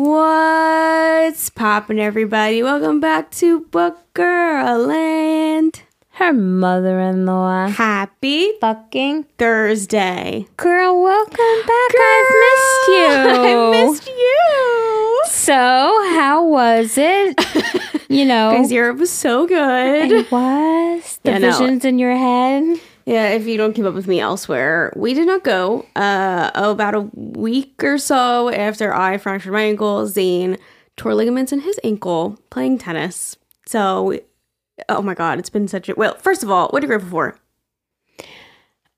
What's poppin', everybody? Welcome back to Book Girl Land. Her mother in law. Happy Fucking Thursday. girl, welcome back. I've missed you. I missed you. So, how was it? You know, Guys, Europe was so good. it was the Yeah, no. visions in your head. Yeah, if you don't keep up with me elsewhere, we did not go. Uh, oh, about a week or so after I fractured my ankle, Zane tore ligaments in his ankle playing tennis. So, oh my God, it's been such a well. First of all, what are you grateful for?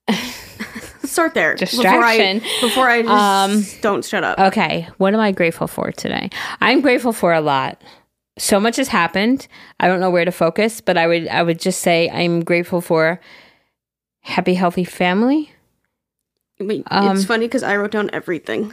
Start there. Distraction. Before I, before I just Um, don't shut up. Okay, what am I grateful for today? I'm grateful for a lot. So much has happened. I don't know where to focus, but I would I would just say I'm grateful for happy healthy family. I mean, um, it's funny because I wrote down everything.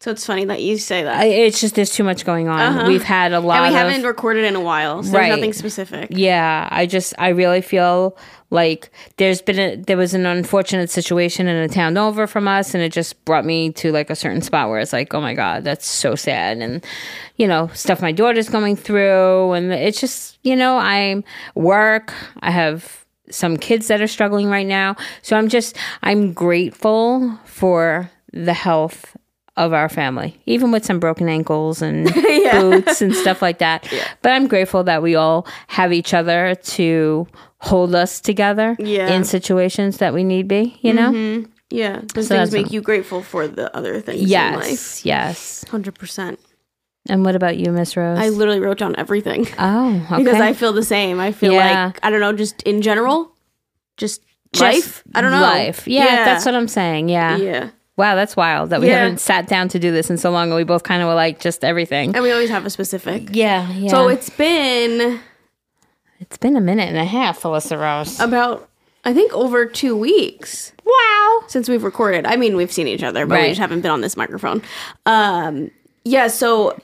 So it's funny that you say that. I, it's just there's too much going on. Uh-huh. We've had a lot and we of haven't recorded in a while, so Right. there's nothing specific. Yeah, I just I really feel like there's been a there was an unfortunate situation in a town over from us and it just brought me to like a certain spot where it's like, "Oh my god, that's so sad." And you know, stuff my daughter's going through and it's just, you know, I'm work, I have some kids that are struggling right now. So I'm just I'm grateful for the health of our family, even with some broken ankles and boots and stuff like that. But I'm grateful that we all have each other to hold us together Yeah. in situations that we need be, you know? Mm-hmm. Yeah, those So things make you grateful for the other things in life. Yes, yes. Hundred percent. And what about you, Miss Rose? I literally wrote down everything oh, okay. because I feel the same. I feel Yeah. like I don't know, just in general, just, Just life. I don't know. Life. Yeah, that's what I'm saying. Yeah. Yeah, Wow, that's wild that we Yeah. haven't sat down to do this in so long and we both kind of were like just everything. and we always have a specific. Yeah, yeah. So it's been it's been a minute and a half, Alyssa Rose. about I think over two weeks wow. since we've recorded. I mean, we've seen each other, but we just haven't been on this microphone. Um, yeah, so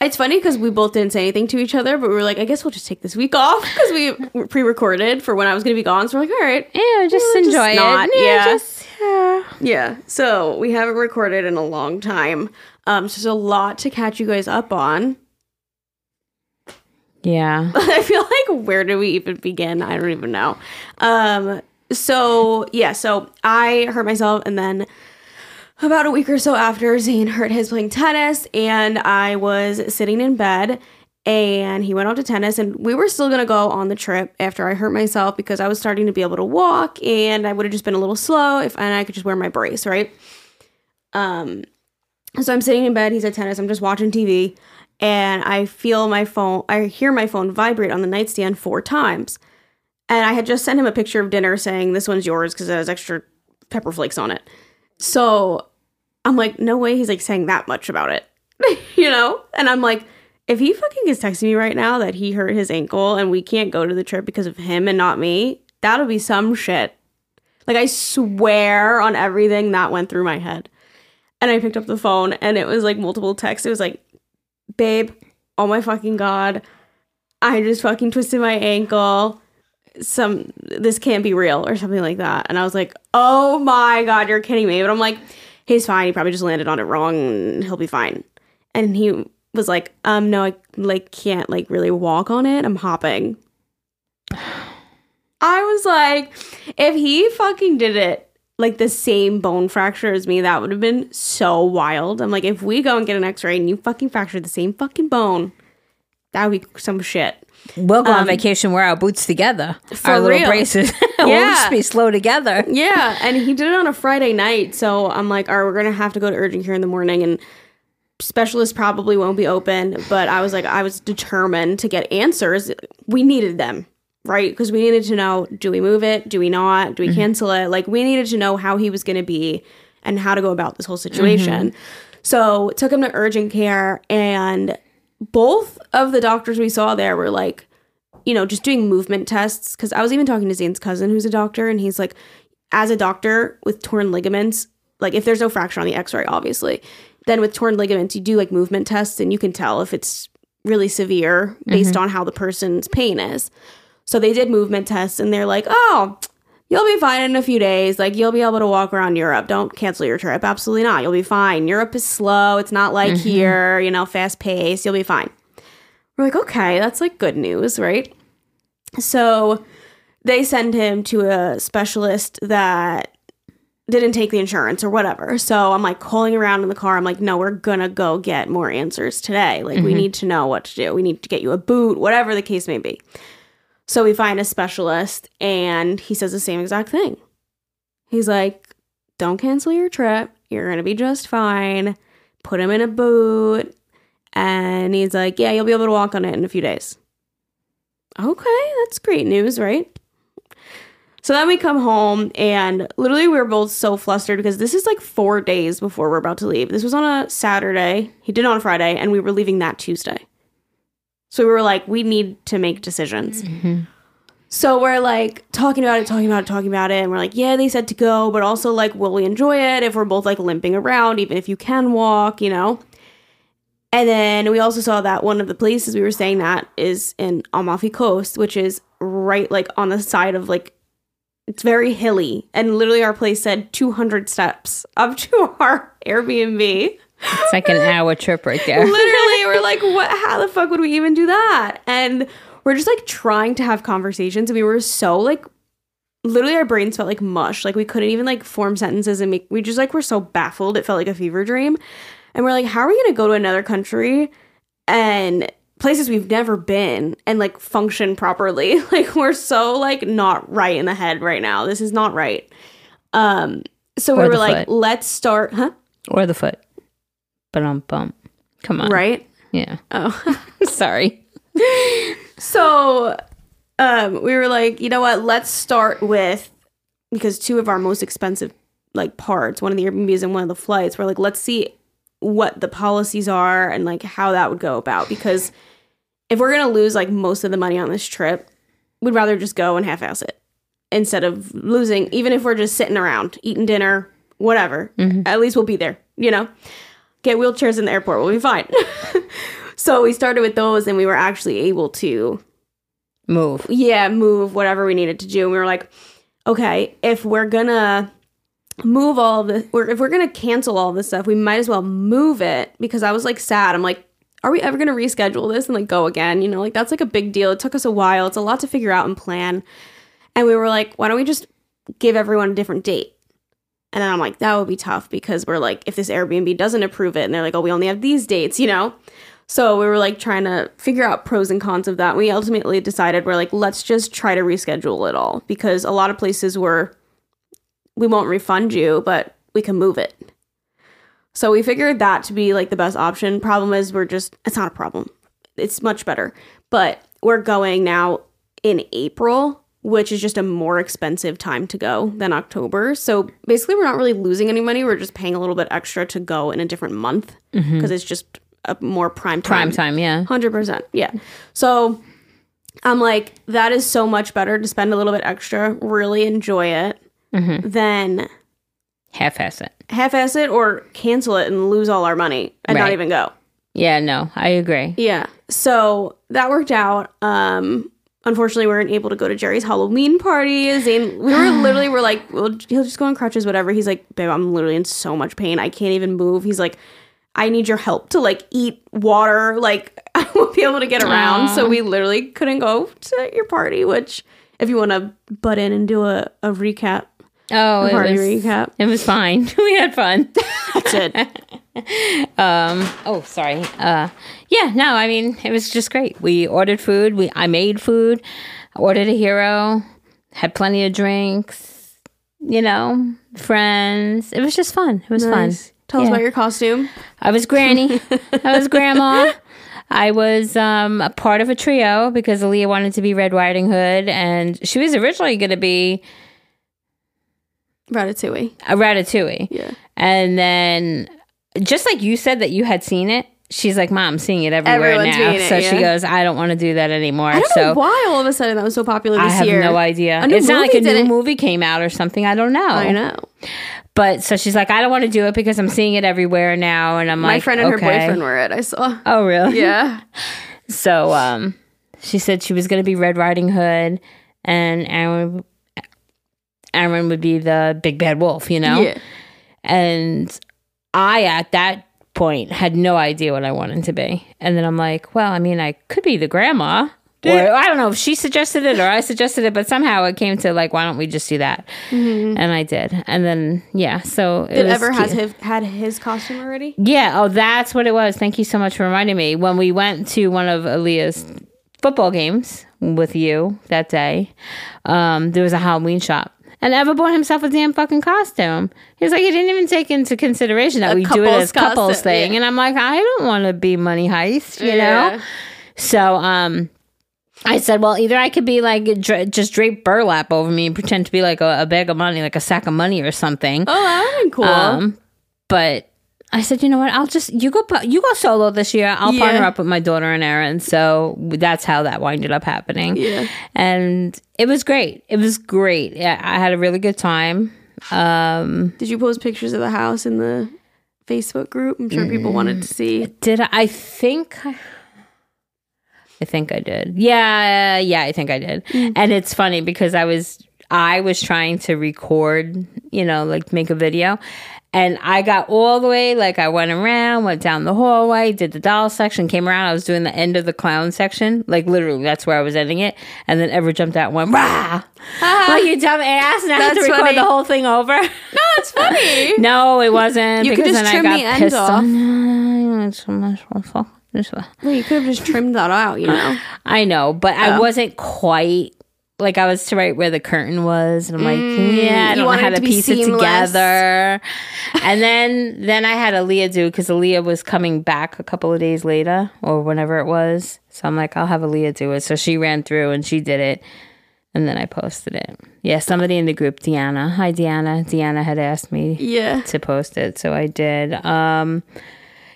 it's funny because we both didn't say anything to each other, but we were like, I guess we'll just take this week off because we pre-recorded for when I was going to be gone. So we're like, all right, Yeah, just Well, just enjoy not, it. yeah. just yeah. yeah. So we haven't recorded in a long time. Um, so there's a lot to catch you guys up on. Yeah. I feel like where do we even begin? I don't even know. Um, so yeah, so I hurt myself, and then about a week or so after, Zane hurt his playing tennis, and I was sitting in bed, and he went out to tennis, and we were still gonna go on the trip after I hurt myself because I was starting to be able to walk, and I would have just been a little slow if and I could just wear my brace, right? Um, so I'm sitting in bed. He's at tennis. I'm just watching TV, and I feel my phone. I hear my phone vibrate on the nightstand four times, and I had just sent him a picture of dinner saying this one's yours because it has extra pepper flakes on it. So I'm like, no way. He's like saying that much about it, you know? And I'm like, if he fucking is texting me right now that he hurt his ankle and we can't go to the trip because of him and not me, that'll be some shit. Like I swear on everything that went through my head. And I picked up the phone and it was like multiple texts. It was like, babe, oh my fucking god, I just fucking twisted my ankle. Some this can't be real or something like that. And I was like, oh my god, you're kidding me. But I'm like, he's fine. He probably just landed on it wrong. And he'll be fine. And he was like, um, no, I like can't like really walk on it. I'm hopping. I was like, if he fucking did it like the same bone fracture as me, that would have been so wild. I'm like, if we go and get an x-ray and you fucking fractured the same fucking bone, that would be some shit. We'll go on vacation, wear our boots together. Um, For our little real. braces. we'll just be slow together. Yeah, and he did it on a Friday night, so I'm like, all right, we're gonna have to go to urgent care in the morning, and specialists probably won't be open. But I was like, I was determined to get answers. We needed them, right? Because we needed to know: do we move it? Do we not? Do we cancel it? Like, we needed to know how he was gonna be and how to go about this whole situation. So took him to urgent care, and both of the doctors we saw there were like, you know, just doing movement tests. Cause I was even talking to Zane's cousin who's a doctor, and he's like, as a doctor with torn ligaments, like if there's no fracture on the x ray, obviously, then with torn ligaments, you do like movement tests and you can tell if it's really severe based mm-hmm. on how the person's pain is. So they did movement tests and they're like, oh, You'll be fine in a few days. Like, you'll be able to walk around Europe. Don't cancel your trip. Absolutely not. You'll be fine. Europe is slow. It's not like mm-hmm. here, you know, fast paced. You'll be fine. We're like, okay, that's like good news, right? So they send him to a specialist that didn't take the insurance or whatever. So I'm like calling around in the car. I'm like, no, we're gonna go get more answers today. Like, we mm-hmm. need to know what to do. We need to get you a boot, whatever the case may be. So we find a specialist and he says the same exact thing. He's like, don't cancel your trip. You're gonna be just fine. Put him in a boot. And he's like, yeah, you'll be able to walk on it in a few days. Okay, that's great news, right? So then we come home and literally we were both so flustered because this is like four days before we're about to leave. This was on a Saturday. He did it on a Friday and we were leaving that Tuesday. So we were like, we need to make decisions. So we're like talking about it, talking about it, talking about it. And we're like, yeah, they said to go, but also like, will we enjoy it if we're both like limping around, even if you can walk, you know? And then we also saw that one of the places we were staying at is in Amalfi Coast, which is right like on the side of like it's very hilly. And literally our place said 200 steps up to our Airbnb. It's like an hour trip right there. literally, we're like, what how the fuck would we even do that? And we're just like trying to have conversations. And we were so like literally our brains felt like mush. Like we couldn't even like form sentences and make we just like were so baffled. It felt like a fever dream. And we're like, how are we gonna go to another country and places we've never been and like function properly? Like we're so like not right in the head right now. This is not right. Um so we Or were like, foot. let's start huh? Or the foot. But um bump. Come on. Right? Yeah. Oh. Sorry. So um, we were like, you know what? Let's start with because two of our most expensive like parts, one of the Airbnbs and one of the flights, we're like, let's see what the policies are and like how that would go about. Because if we're gonna lose like most of the money on this trip, we'd rather just go and half-ass it instead of losing. Even if we're just sitting around eating dinner, whatever. At least we'll be there. You know, get wheelchairs in the airport. We'll be fine. so we started with those, and we were actually able to Move. yeah, move whatever we needed to do. And we were like, okay, if we're gonna move all this, or if we're gonna cancel all this stuff, we might as well move it because I was like sad. I'm like, are we ever gonna reschedule this and like go again? You know, like that's like a big deal. It took us a while. It's a lot to figure out and plan. And we were like, why don't we just give everyone a different date? And then I'm like, that would be tough because we're like, if this Airbnb doesn't approve it and they're like, oh, we only have these dates, you know? So we were like trying to figure out pros and cons of that. We ultimately decided we're like, let's just try to reschedule it all because a lot of places were, we won't refund you, but we can move it. So we figured that to be like the best option. Problem is, we're just, it's not a problem. It's much better. But we're going now in April, which is just a more expensive time to go than October. So basically, we're not really losing any money. We're just paying a little bit extra to go in a different month because it's just a more prime time. Prime time, yeah. Hundred percent, yeah. So I'm like, that is so much better to spend a little bit extra, really enjoy it, than Half ass it. half-ass it or cancel it and lose all our money and not even go. Yeah, no, I agree. Yeah. So that worked out. Um unfortunately we weren't able to go to Geri's Halloween party. Zane we were literally we're like, well, he'll just go on crutches, whatever. He's like, babe, I'm literally in so much pain. I can't even move. He's like, I need your help to like eat water. Like I won't be able to get around. So we literally couldn't go to your party, which if you want to butt in and do a, a recap, Oh, a it party was, recap. it was fine. we had fun. That's it. Um, oh, sorry. Uh, yeah, no, I mean, it was just great. We ordered food. We I made food. I ordered a hero. Had plenty of drinks. You know, friends. It was just fun. It was Nice. fun. Tell us about your costume. I was Granny. I was Grandma. I was um, a part of a trio because Aaliyah wanted to be Red Riding Hood, and she was originally going to be Ratatouille. a Ratatouille. Yeah. And then, just like you said that you had seen it, she's like, "Mom, I'm seeing it everywhere Everyone's now." seeing it, so she yeah. goes, "I don't want to do that anymore." I don't so know why all of a sudden that was so popular this year. I this have year. no idea. A new It's not like a movie new didn't- movie came out or something. I don't know. I know. But so she's like, "I don't want to do it because I'm seeing it everywhere now," and I'm like, My like, friend and her "Okay." boyfriend were it. I saw. Oh, really? Yeah. So um, she said she was going to be Red Riding Hood, and I, Aaron would be the big bad wolf, you know? Yeah. And I, at that point, had no idea what I wanted to be. And then I'm like, well, I mean, I could be the grandma. Or I don't know if she suggested it or I suggested it, but somehow it came to like, why don't we just do that? And I did. And then, yeah, so it Did ever cute. has his, had his costume already? Yeah. Oh, that's what it was. Thank you so much for reminding me. When we went to one of Aaliyah's football games with you that day, um, there was a Halloween shop. And Ever bought himself a damn fucking costume. He's like, he didn't even take into consideration that A we do it couple's as couples costume, thing. yeah. And I'm like, I don't want to be money heist, you Yeah. know? So, um, I said, well, either I could be like dra- just drape burlap over me and pretend to be like a, a bag of money, like a sack of money or something. Oh, that would be cool. Um, but I said, you know what? I'll just you go you go solo this year. I'll Yeah. partner up with my daughter and Aaron. So that's how that winded up happening. Yeah. and it was great. It was great. Yeah, I had a really good time. Um, Did you post pictures of the house in the Facebook group? I'm sure people wanted to see. did I, I think? I, I think I did. Yeah, yeah, I think I did. And it's funny because I was I was trying to record, you know, like make a video. And I got all the way, like I went around, went down the hallway, did the doll section, came around. I was doing the end of the clown section, like literally, that's where I was ending it. And then Ever jumped out and went, rah! Ah, like you dumb ass, and I had to record funny. the whole thing over. No, it's funny. no, it wasn't. You could just then trim I got the end off. on. It's so much fun. This. Well, you could have just trimmed that out, you know? I know, but I Oh. wasn't quite like I was to write where the curtain was, and I'm like, yeah, I Mm, don't know how to piece it together. and then then I had Aaliyah do because Aaliyah was coming back a couple of days later or whenever it was. So I'm like, I'll have Aaliyah do it. So she ran through and she did it. And then I posted it. Yeah, somebody in the group, Deanna. Hi, Deanna. Deanna had asked me Yeah. to post it, so I did. Um,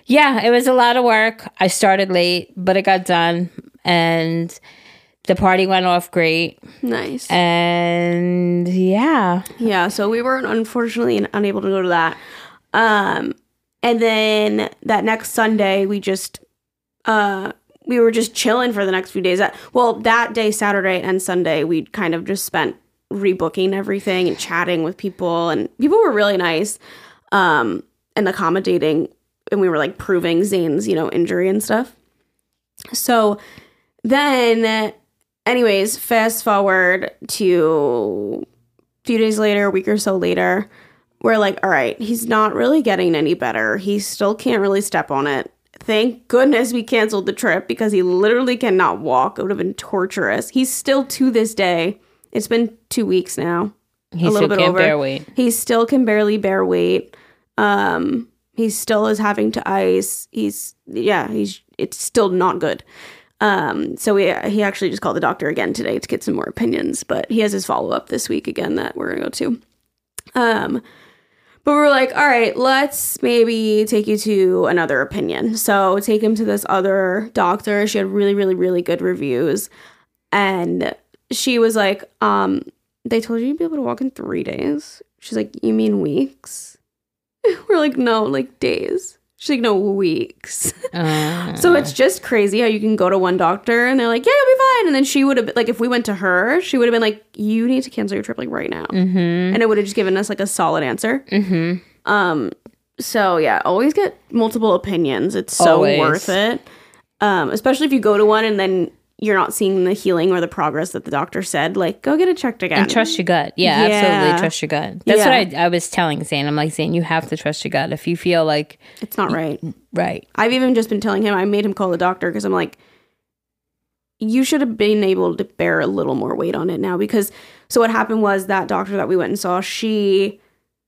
yeah, it was a lot of work. I started late, but it got done, and the party went off great. Nice. And yeah, Yeah, so we were unfortunately unable to go to that. Um, and then that next Sunday, we just uh we were just chilling for the next few days. That well, that day, Saturday and Sunday, we kind of just spent rebooking everything and chatting with people, and people were really nice, um, and accommodating, and we were like proving Zane's you know injury and stuff. So then, anyways, fast forward to a few days later, a week or so later, we're like, all right, he's not really getting any better. He still can't really step on it. Thank goodness we canceled the trip because he literally cannot walk. It would have been torturous. He's still to this day. It's been two weeks now. he a little still bit can't over. bear weight. He still can barely bear weight. Um, he still is having to ice. He's yeah, he's it's still not good. Um, so we he actually just called the doctor again today to get some more opinions, but he has his follow up this week again that we're gonna go to. Um, but we're like, all right, let's maybe take you to another opinion. So take him to this other doctor. She had really, really, really good reviews, and she was like, um, they told you you'd be able to walk in three days. She's like, you mean weeks? We're like, no, like days. She's like, no, weeks. Uh, So it's just crazy how you can go to one doctor and they're like, yeah, you'll be fine. And then she would have been like, if we went to her, she would have been like, you need to cancel your trip like right now. mm-hmm, And it would have just given us like a solid answer. mm-hmm. Um, so yeah, always get multiple opinions. It's so Always. worth it. Um, especially if you go to one and then you're not seeing the healing or the progress that the doctor said. Like, go get it checked again. And trust your gut. Yeah, Yeah. absolutely. Trust your gut. That's Yeah. what I, I was telling Zane. I'm like, Zane, you have to trust your gut. If you feel like, it's not right. right. I've even just been telling him, I made him call the doctor because I'm like, you should have been able to bear a little more weight on it now. Because, so what happened was that doctor that we went and saw, she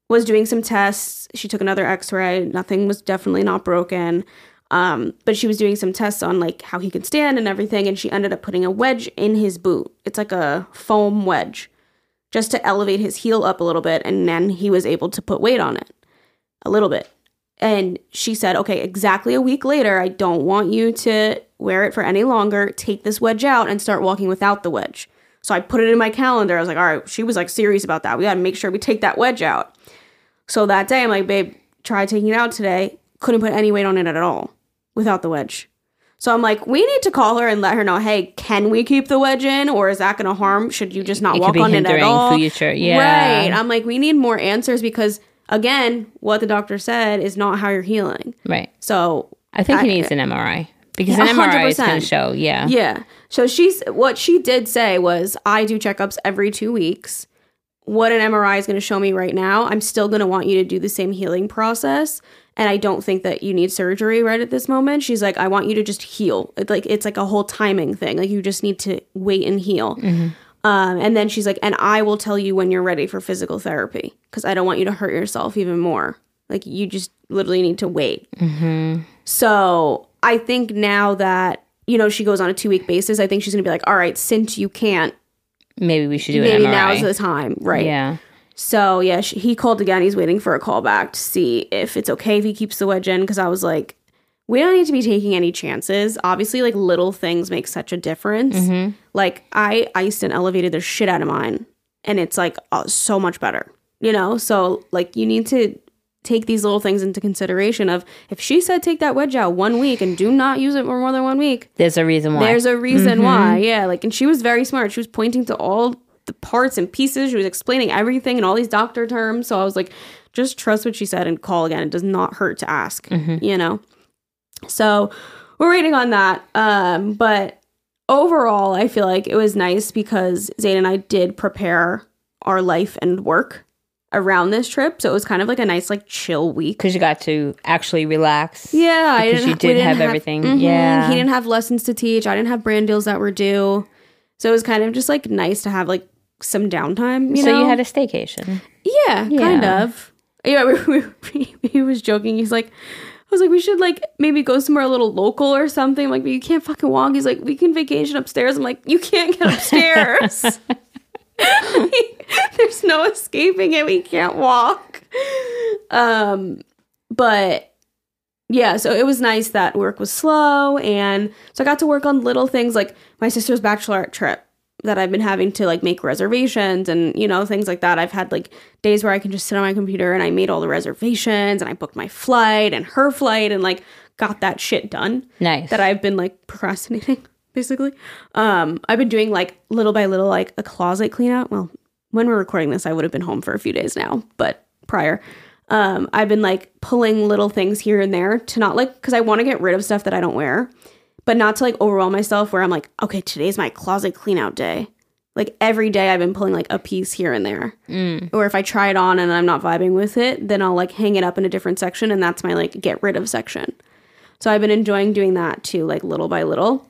was doing some tests. She took another x ray. Nothing was definitely not broken. Um, but she was doing some tests on like how he could stand and everything. And she ended up putting a wedge in his boot. It's like a foam wedge just to elevate his heel up a little bit. And then he was able to put weight on it a little bit. And she said, okay, exactly a week later, I don't want you to wear it for any longer. Take this wedge out and start walking without the wedge. So I put it in my calendar. I was like, all right, she was like serious about that. We got to make sure we take that wedge out. So that day, I'm like, babe, try taking it out today. Couldn't put any weight on it at all without the wedge. So I'm like, we need to call her and let her know, hey, can we keep the wedge in, or is that going to harm? Should you just not It walk on it at all? future- yeah. right. I'm like, we need more answers because again, what the doctor said is not how you're healing. Right. So I think he needs an MRI because Yeah, an MRI is going to show. Yeah. Yeah. So she's what she did say was I do checkups every 2 weeks. What an MRI is going to show me right now, I'm still going to want you to do the same healing process and I don't think that you need surgery right at this moment. She's like I want you to just heal. It's like it's like a whole timing thing. Like you just need to wait and heal. Um, and then she's like, and I will tell you when you're ready for physical therapy because I don't want you to hurt yourself even more. Like you just literally need to wait. So I think now that you know she goes on a two week basis, I think she's gonna be like, all right, since you can't, Maybe we should do maybe an MRI. now's the time, right? Yeah. So yeah, she, he called again. He's waiting for a call back to see if it's okay if he keeps the wedge in. Because I was like, we don't need to be taking any chances. Obviously, like little things make such a difference. Mm-hmm. Like I iced and elevated the shit out of mine, and it's like uh, so much better. You know, so like you need to take these little things into consideration. Of if she said take that wedge out one week and do not use it for more than one week, There's a reason why. there's a reason why. Yeah. Like, and she was very smart. She was pointing to all the parts and pieces. She was explaining everything and all these doctor terms. So I was like, just trust what she said and call again. It does not hurt to ask, you know? So we're waiting on that. Um, but overall, I feel like it was nice because Zane and I did prepare our life and work around this trip. So it was kind of like a nice, like, chill week. because you got to actually relax. Yeah, I Because didn't. you did didn't have everything. Mhm. Yeah. he didn't have lessons to teach. I didn't have brand deals that were due, so it was kind of just like nice to have like some downtime. You so know, you had a staycation. yeah, kind of. Yeah, we, we, he was joking. He's like, I was like, we should like maybe go somewhere a little local or something. I'm like, but you can't fucking walk. He's like, we can vacation upstairs. I'm like, you can't get upstairs. There's no escaping it. We can't walk. Um, but yeah, so it was nice that work was slow, and so I got to work on little things like my sister's bachelorette trip that I've been having to like make reservations and you know things like that. I've had like days where I can just sit on my computer and I made all the reservations and I booked my flight and her flight and like got that shit done Nice. that I've been like procrastinating basically. Um I've been doing like little by little like a closet clean out. Well, when we're recording this I would have been home for a few days now, but prior um I've been like pulling little things here and there to not like cuz I want to get rid of stuff that I don't wear, but not to like overwhelm myself where I'm like, okay, today's my closet clean out day. Like every day I've been pulling like a piece here and there. Mm. Or if I try it on and I'm not vibing with it, then I'll like hang it up in a different section and that's my like get rid of section. So I've been enjoying doing that too, like little by little.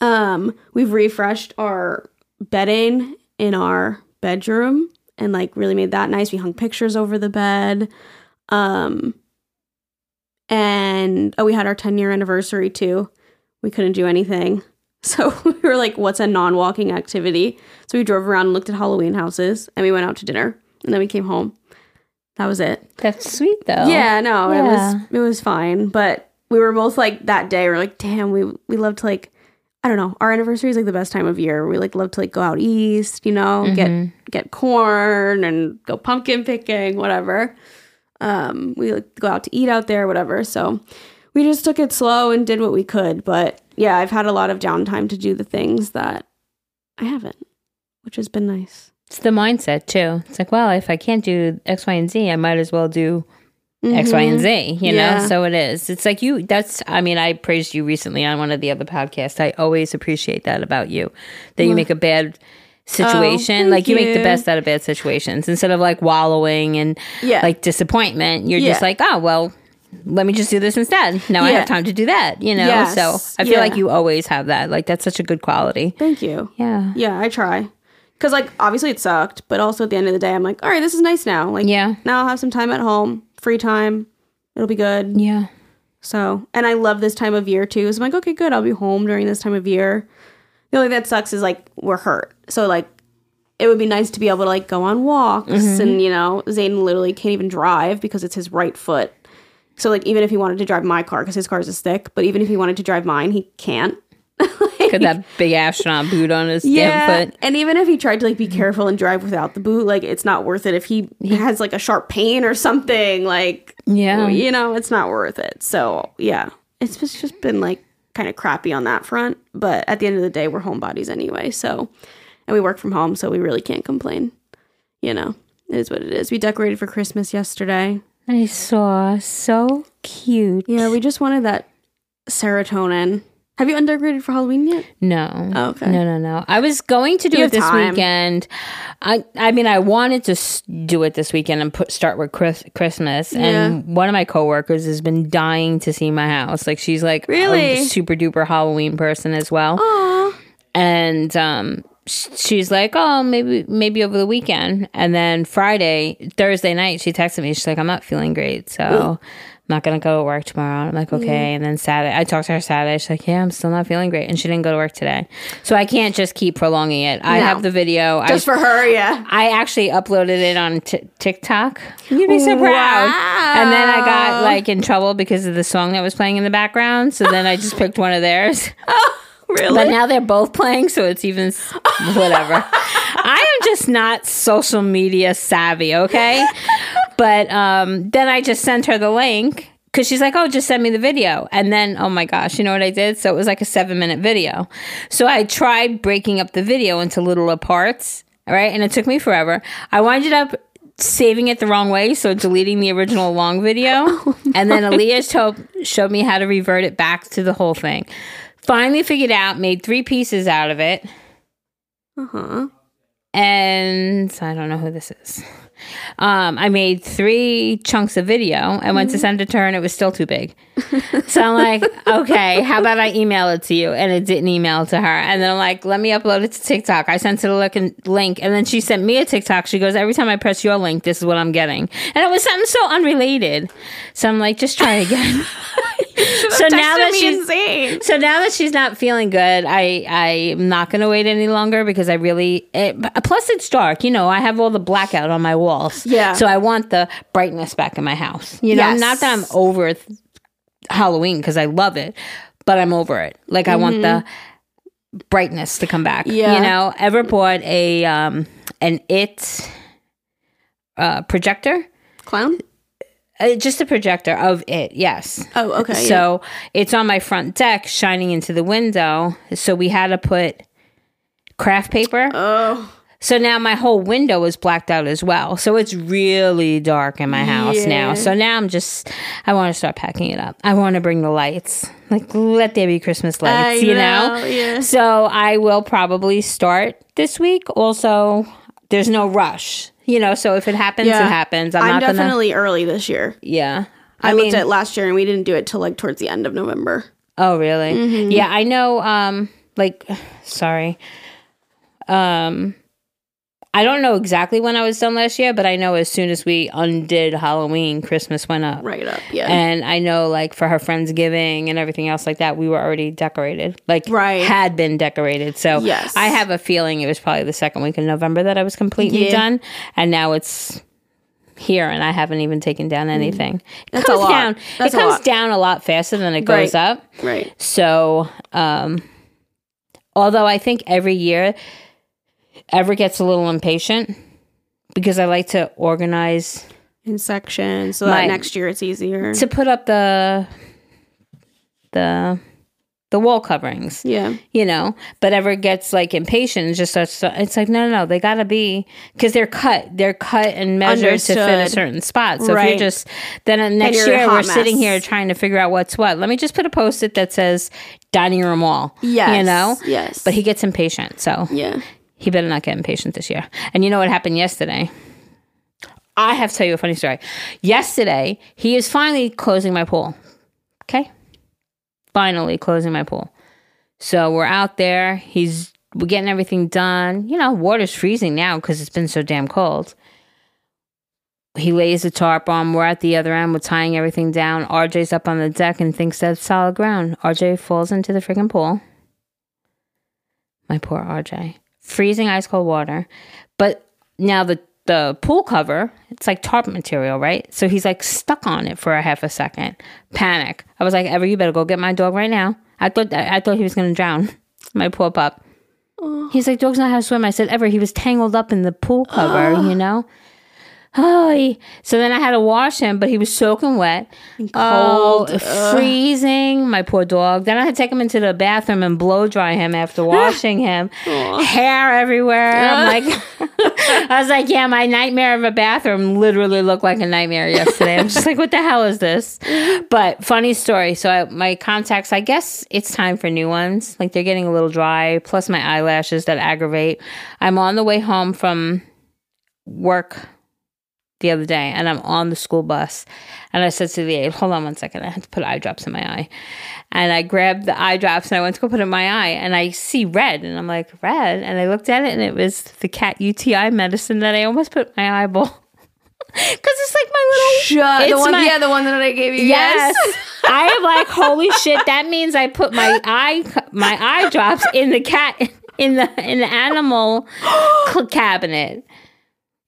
Um, we've refreshed our bedding in our bedroom and like really made that nice. We hung pictures over the bed. Um, and oh, we had our 10 year anniversary too. We couldn't do anything. So we were like, what's a non walking activity? So we drove around and looked at Halloween houses and we went out to dinner and then we came home. That was it. That's sweet though. Yeah, no, it was it was fine, but we were both like that day. We are like, damn, we we love to like, I don't know, our anniversary is like the best time of year. We like love to like go out east, you know, get get corn and go pumpkin picking, whatever. Um, we like go out to eat out there, whatever. So we just took it slow and did what we could. But yeah, I've had a lot of downtime to do the things that I haven't, which has been nice. It's the mindset too. It's like, well, if I can't do X, Y, and Z, I might as well do X, Y, and Z, mm-hmm. you know? Yeah. So it is. It's like you, that's, I mean, I praised you recently on one of the other podcasts. I always appreciate that about you, that you make a bad situation. thank like you, make the best out of bad situations instead of like wallowing and Yeah. like disappointment. You're just like, oh, well, let me just do this instead. Now I have time to do that, you know? Yes. So I feel Yeah. like you always have that. Like that's such a good quality. Thank you. Yeah. Yeah, I try. Cause like obviously it sucked, but also at the end of the day, I'm like, all right, this is nice now. Like, Yeah. now I'll have some time at home, free time. It'll be good. Yeah. So, and I love this time of year too. So I'm like, okay, good. I'll be home during this time of year. The only thing that sucks is like we're hurt. So like, it would be nice to be able to like go on walks Mm-hmm. and you know, Zane literally can't even drive because it's his right foot. So like, even if he wanted to drive my car because his car is a stick, but even if he wanted to drive mine, he can't. Got that big astronaut boot on his Yeah, damn foot. and even if he tried to like be careful and drive without the boot, like it's not worth it. If he has like a sharp pain or something, like Yeah. you know, it's not worth it. So yeah, it's just just been like kind of crappy on that front. But at the end of the day, we're homebodies anyway. So, and we work from home, so we really can't complain. You know, it is what it is. We decorated for Christmas yesterday. I saw. So cute. Yeah, we just wanted that serotonin. Have you undecorated for Halloween yet? No. Oh, okay. No, no, no. I was going to do You it this time. weekend. I I mean, I wanted to s- do it this weekend and put start with Chris, Christmas. And one of my coworkers has been dying to see my house. Like she's like Really? a super duper Halloween person as well. Aw. and um she's like oh maybe maybe over the weekend and then friday thursday night she texted me she's like i'm not feeling great so i'm not gonna go to work tomorrow i'm like okay mm-hmm. and then saturday i talked to her saturday she's like yeah i'm still not feeling great and she didn't go to work today so i can't just keep prolonging it i No. have the video Just I, for her, yeah. I actually uploaded it on t- TikTok. You'd be so proud. Wow. And then I got like in trouble because of the song that was playing in the background. So then I just picked one of theirs. Oh, really? But now they're both playing, so it's even whatever. I am just not social media savvy, okay? But um, then I just sent her the link because she's like, oh, just send me the video. And then, oh my gosh, you know what I did? So it was like a seven minute video. So I tried breaking up the video into littler parts, right? And it took me forever. I winded up saving it the wrong way, so deleting the original long video. and then Aaliyah told, showed me how to revert it back to the whole thing. Finally figured out, made three pieces out of it. Uh huh. And I don't know who this is. Um, I made three chunks of video and went to send it to her, and it was still too big. So I'm like, okay, how about I email it to you? And it didn't email to her. And then I'm like, let me upload it to TikTok. I sent her the link, link, and then she sent me a TikTok. She goes, every time I press your link, this is what I'm getting. And it was something so unrelated. So I'm like, just try again. so now that she's insane. so now that she's not feeling good, I I'm not going to wait any longer because I really. It, plus, it's dark. You know, I have all the blackout on my walls. Yeah. So I want the brightness back in my house. You know, Yes. not that I'm over th- Halloween because I love it, but I'm over it. Like I want the brightness to come back. Mm-hmm. Yeah. You know, ever bought a um an it uh projector? Clown? Uh, just a projector of it. Yes. Oh, okay. yeah. So it's on my front deck, shining into the window. So we had to put craft paper. Oh, So now my whole window is blacked out as well. So it's really dark in my house now. So now I'm just, I want to start packing it up. I want to bring the lights. Like, let there be Christmas lights, I you know? know, yeah. So I will probably start this week. Also, there's no rush, you know? So if it happens, yeah. it happens. I'm, I'm, not going to, definitely early this year. yeah. I, looked at last year and we didn't do it till like towards the end of November. Oh, really? Mm-hmm. Yeah, I know. Um, like, sorry. Um, I don't know exactly when I was done last year, but I know as soon as we undid Halloween, Christmas went up. Right up, yeah. And I know, like, for her Friendsgiving and everything else like that, we were already decorated. Like, Right. had been decorated. So, Yes. I have a feeling it was probably the second week in November that I was completely Yeah. done. And now it's here, and I haven't even taken down anything. It Mm. That's a comes lot. down. That's it a comes lot. down a lot faster than it goes Right. up. right. So, um, although I think every year Ever gets a little impatient because I like to organize In sections so My- that next year it's easier. to put up the the the wall coverings. Yeah. You know, but ever gets like impatient and just starts. To, it's like no, no, no. They gotta be because they're cut. They're cut and measured to fit a certain spot. So if you're just then uh, next year we're sitting here trying to figure out what's what. Let me just put a post it that says dining room wall. Yes, You know. yes. But he gets impatient. So Yeah. He better not get impatient this year. And you know what happened yesterday? I have to tell you a funny story. Yesterday, he is finally closing my pool. Okay? Finally closing my pool. So we're out there. He's we're getting everything done. You know, water's freezing now because it's been so damn cold. He lays the tarp on. We're at the other end. We're tying everything down. RJ's up on the deck and thinks that's solid ground. RJ falls into the freaking pool. My poor RJ. Freezing ice cold water. But now the the pool cover, it's like tarp material, right? So he's like stuck on it for a half a second. Panic. I was like, Ever, you better go get my dog right now. I thought I thought he was gonna drown. My poor pup. He's like, dogs know how to swim. I said, Ever, he was tangled up in the pool cover, you know? Oh, so then I had to wash him, but he was soaking wet. Oh, uh, freezing. My poor dog. Then I had to take him into the bathroom and blow dry him after washing him. Hair everywhere. I'm like, I was like, yeah, my nightmare of a bathroom literally looked like a nightmare yesterday. I'm just like, what the hell is this? But funny story. So I, my contacts, I guess it's time for new ones. Like they're getting a little dry, plus my eyelashes that aggravate. I'm on the way home from work the other day and I'm on the school bus and I said to the aide, hold on one second, I had to put eye drops in my eye. And I grabbed the eye drops and I went to go put it in my eye and I see red and I'm like, red? And I looked at it and it was the cat UTI medicine that I almost put in my eyeball. Cause it's like my little Shut the one, my- yeah, the one that I gave you. Yes. I am like, holy shit, that means I put my eye my eye drops in the cat in the in the animal cabinet.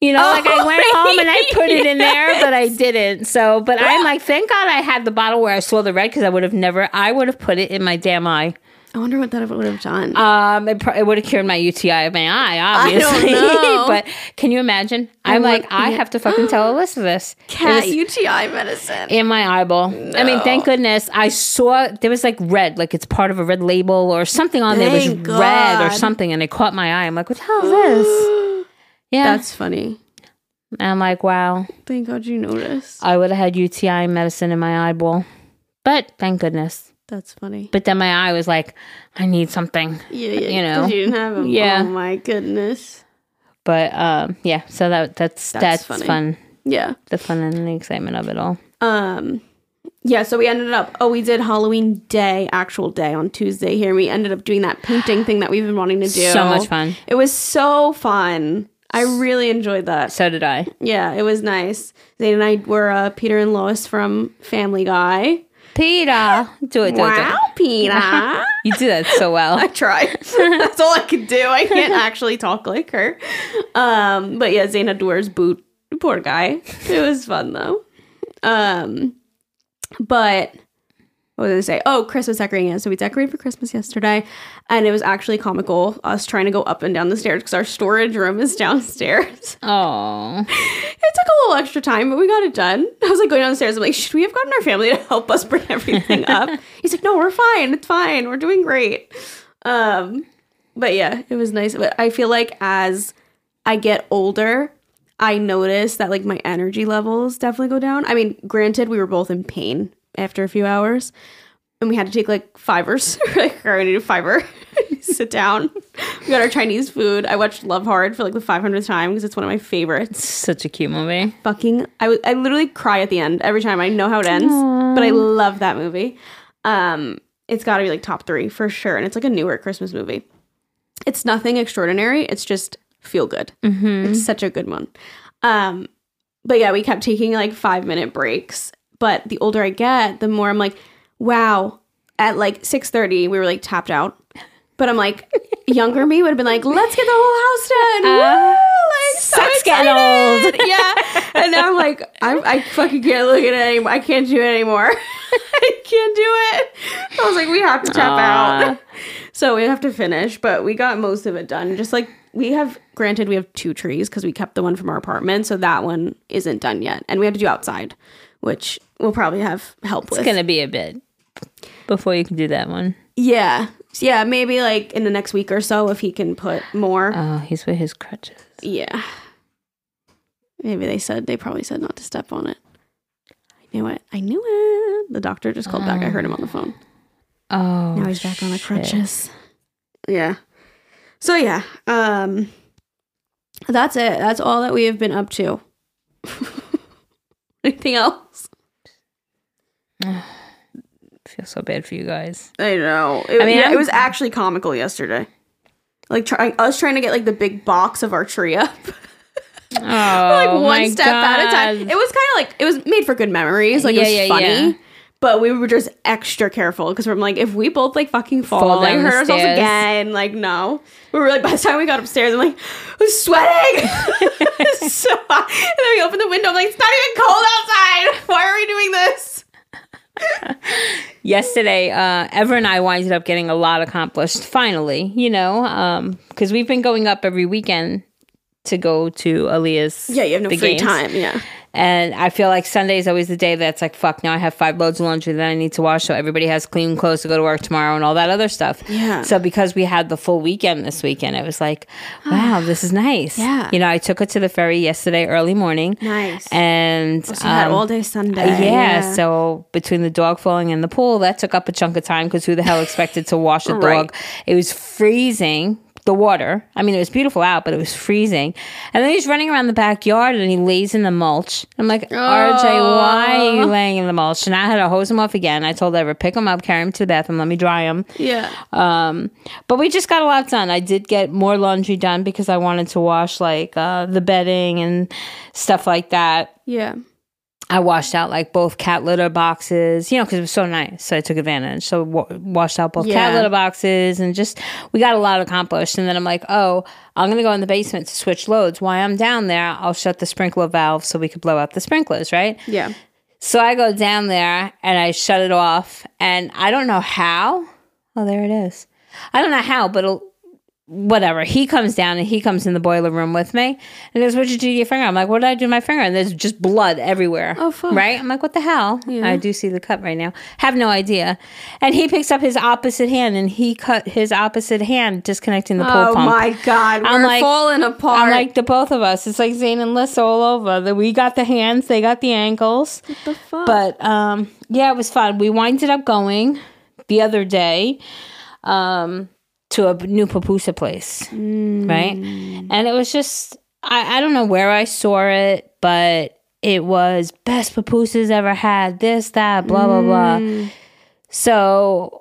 You know, like I went home and I put it in there, but I didn't. So, but I'm like, thank God I had the bottle where I saw the red because I would have never, I would have put it in my damn eye. I wonder what that would have done. Um, it, pro- it would have cured my UTI of my eye, obviously. but can you imagine? I'm would- like, I have to fucking tell Alyssa this. Cat UTI medicine. in my eyeball. I mean, thank goodness I saw there was like red, like it's part of a red label or something on there was Thank red or something, and it caught my eye. I'm like, what the hell is this? Yeah, That's funny. and I'm like, wow, Thank God you noticed. I would have had UTI medicine in my eyeball, but thank goodness. That's funny. But then my eye was like, I need something, Yeah, yeah. you know. you didn't have them. Yeah. Oh my goodness. but um, yeah. So that that's That's that's, fun, Yeah. the fun and the excitement of it all. Um yeah, so we ended up oh we did Halloween day, actual day on Tuesday here. We ended up doing that painting thing that we've been wanting to do. So much fun. It was so fun. I really enjoyed that. So did I. Yeah, it was nice. Zane and I were uh, Peter and Lois from Family Guy. Peter, do it, do it, do Wow, it. Peter. You do that so well. I try. That's all I can do. I can't actually talk like her. Um, but yeah, Zane had to wear his boot. Poor guy. It was fun though. Um, but what was I gonna say? Oh, Christmas decorating. Yeah, so we decorated for Christmas yesterday, and it was actually comical. Us trying to go up and down the stairs because our storage room is downstairs. Oh, It took a little extra time, but we got it done. I was like going down the stairs. I'm like, should we have gotten our family to help us bring everything up? He's like, no, we're fine. It's fine. We're doing great. Um, but yeah, it was nice. But I feel like as I get older, I notice that like my energy levels definitely go down. I mean, granted, we were both in pain after a few hours, and we had to take like fivers. We're like, I need a fiver. Sit down. We got our Chinese food. I watched Love Hard for like the 500th time because it's one of my favorites such a cute movie. fucking I w- I literally cry at the end every time. I know how it ends, but I love that movie. Um it's got to be like top 3 for sure and it's like a newer Christmas movie. It's nothing extraordinary. It's just feel good. It's such a good one. Um but yeah, we kept taking like 5 minute breaks, but the older I get, the more I'm like, wow, at like 6:30 we were like tapped out. But I'm like, younger me would have been like, let's get the whole house done. Woo! Like, so getting old. Yeah. And now I'm like, I, I fucking can't look at it anymore. I can't do it anymore. I can't do it. I was like, we have to tap out. So we have to finish, but we got most of it done. Just like we have, granted, we have two trees because we kept the one from our apartment. So that one isn't done yet. And we have to do outside, which we'll probably have help with. It's gonna be a bit before you can do that one. Yeah. Yeah, maybe like in the next week or so if he can put more. Oh, he's with his crutches. yeah. Maybe they said they probably said not to step on it. I knew it. I knew it. The doctor just called back. I heard him on the phone. Oh, Now he's back on the crutches. Yeah. So yeah, um that's it. That's all that we have been up to. Anything else? feel so bad for you guys. I know. It, I mean, yeah, it was actually comical yesterday. Like try, us trying to get like the big box of our tree up, Oh, like one step at a time. It was kind of like it was made for good memories. Like Yeah, it was yeah, funny. But we were just extra careful because we're like, if we both like fucking fall, Fall like hurt ourselves again, like no. We were like, by the time we got upstairs, I'm like, I was sweating. It's so hot. And then we opened the window. I'm like, it's not even cold outside. Why are we doing this? yesterday uh ever and i winded up getting a lot accomplished finally you know um because we've been going up every weekend to go to Aaliyah's Yeah, you have no free games. time. Yeah. And I feel like Sunday is always the day that's like, fuck, now I have five loads of laundry that I need to wash. So everybody has clean clothes to go to work tomorrow and all that other stuff. Yeah. So because we had the full weekend this weekend, it was like, wow, this is nice. Yeah. You know, I took it to the ferry yesterday early morning. Nice. And So you had um, all day Sunday. yeah, so between the dog falling in the pool, that took up a chunk of time because who the hell expected to wash a dog? Right. It was freezing, the water. I mean, it was beautiful out, but it was freezing. And then he's running around the backyard and he lays in the mulch. I'm like, RJ, why are you laying in the mulch? And I had to hose him off again. I told Ever, pick him up, carry him to the bathroom, let me dry him. yeah. Um, but we just got a lot done. I did get more laundry done because I wanted to wash like uh, the bedding and stuff like that. Yeah. I washed out like both cat litter boxes, you know, because it was so nice. So I took advantage. So wa- washed out both cat litter boxes and just we got a lot accomplished. And then I'm like, oh, I'm gonna go in the basement to switch loads. While I'm down there, I'll shut the sprinkler valve so we could blow out the sprinklers, right? Yeah. So I go down there and I shut it off, and I don't know how. Oh, there it is. I don't know how, but it'll, whatever. He comes down and he comes in the boiler room with me, and goes, "What'd you do to your finger?" I'm like, "What did I do to my finger?" And there's just blood everywhere. Oh, fuck. Right? I'm like, "What the hell?" I do see the cut right now. Have no idea. And he picks up his opposite hand and he cut his opposite hand, disconnecting the pool Oh pump. my God. We're I'm like- falling apart. I'm like the both of us. It's like Zane and Liss all over. The- We got the hands, they got the ankles. what the fuck? But um, yeah, it was fun. We winded up going the other day um, to a new pupusa place, right? Mm. And it was just I, I don't know where I saw it, but it was best pupusas ever had. This, that, blah blah blah. Mm. So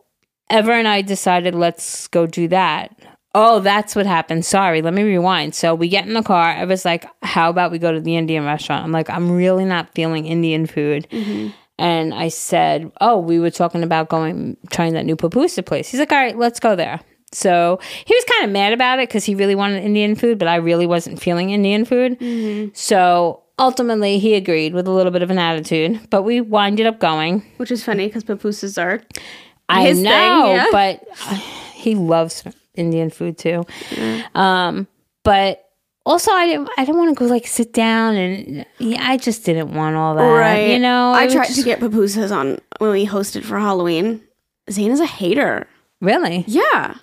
Ever and I decided let's go do that. Oh, that's what happened. Sorry, let me rewind. So we get in the car. I was like, "How about we go to the Indian restaurant?" I'm like, "I'm really not feeling Indian food." Mm-hmm. And I said, "Oh, we were talking about going trying that new pupusa place." He's like, "All right, let's go there." So he was kind of mad about it because he really wanted Indian food, but I really wasn't feeling Indian food. So ultimately, he agreed with a little bit of an attitude, but we winded up going. Which is funny because pupusas are. I his know, thing, yeah. but he loves Indian food too. Um, but also, I didn't. I didn't want to go like sit down and yeah, I just didn't want all that. Right. You know, I tried just- to get pupusas on when we hosted for Halloween. Zane is a hater. really, Yeah.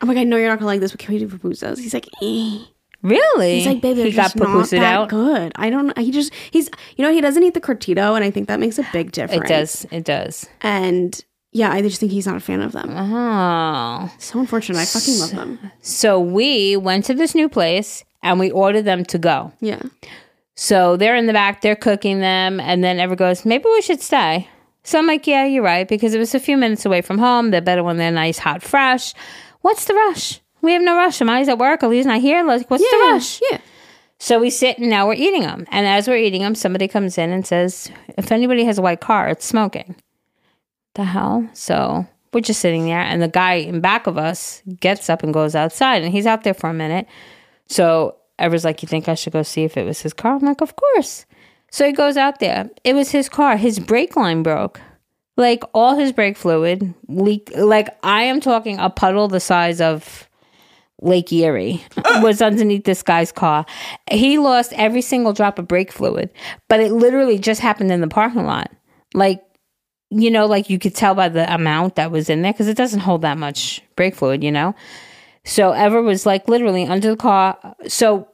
I'm like, I know you're not gonna like this, but can we do pupusas? He's like, eh. really. He's like, baby, he got not that out. good. I don't. He just he's you know he doesn't eat the curtido, and I think that makes a big difference. It does. It does. And yeah, I just think he's not a fan of them. Oh, So unfortunate. I fucking love them. so we went to this new place and we ordered them to go. Yeah. So they're in the back, they're cooking them, and then Ever goes, maybe we should stay. So I'm like, yeah, you're right, because it was a few minutes away from home. They're better when they're nice, hot, fresh. What's the rush? We have no rush. Amani's at work. Ali's not here. Like, what's the rush? Yeah. So we sit and now we're eating them. And as we're eating them, somebody comes in and says, if anybody has a white car, it's smoking. The hell? So we're just sitting there, and the guy in back of us gets up and goes outside, and he's out there for a minute. So Ever's like, You think I should go see if it was his car? I'm like, Of course. So he goes out there. It was his car. His brake line broke. Like all his brake fluid leak. Like I am talking a puddle the size of Lake Erie was underneath this guy's car. He lost every single drop of brake fluid, but it literally just happened in the parking lot. Like you know, like you could tell by the amount that was in there because it doesn't hold that much brake fluid, you know. So Ever was like literally under the car. So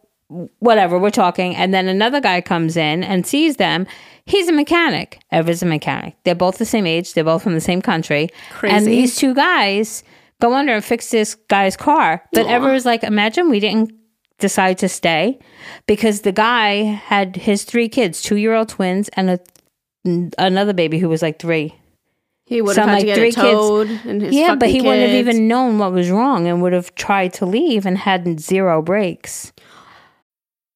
whatever, we're talking, and then another guy comes in and sees them. He's a mechanic. Ever's a mechanic. They're both the same age. They're both from the same country. Crazy. And these two guys go under and fix this guy's car. But Ever was like, imagine we didn't decide to stay because the guy had his three kids, two year old twins, and a another baby who was like three. He would have had to get three a kids- towed and his yeah, but he wouldn't have even known what was wrong and would have tried to leave and had zero breaks.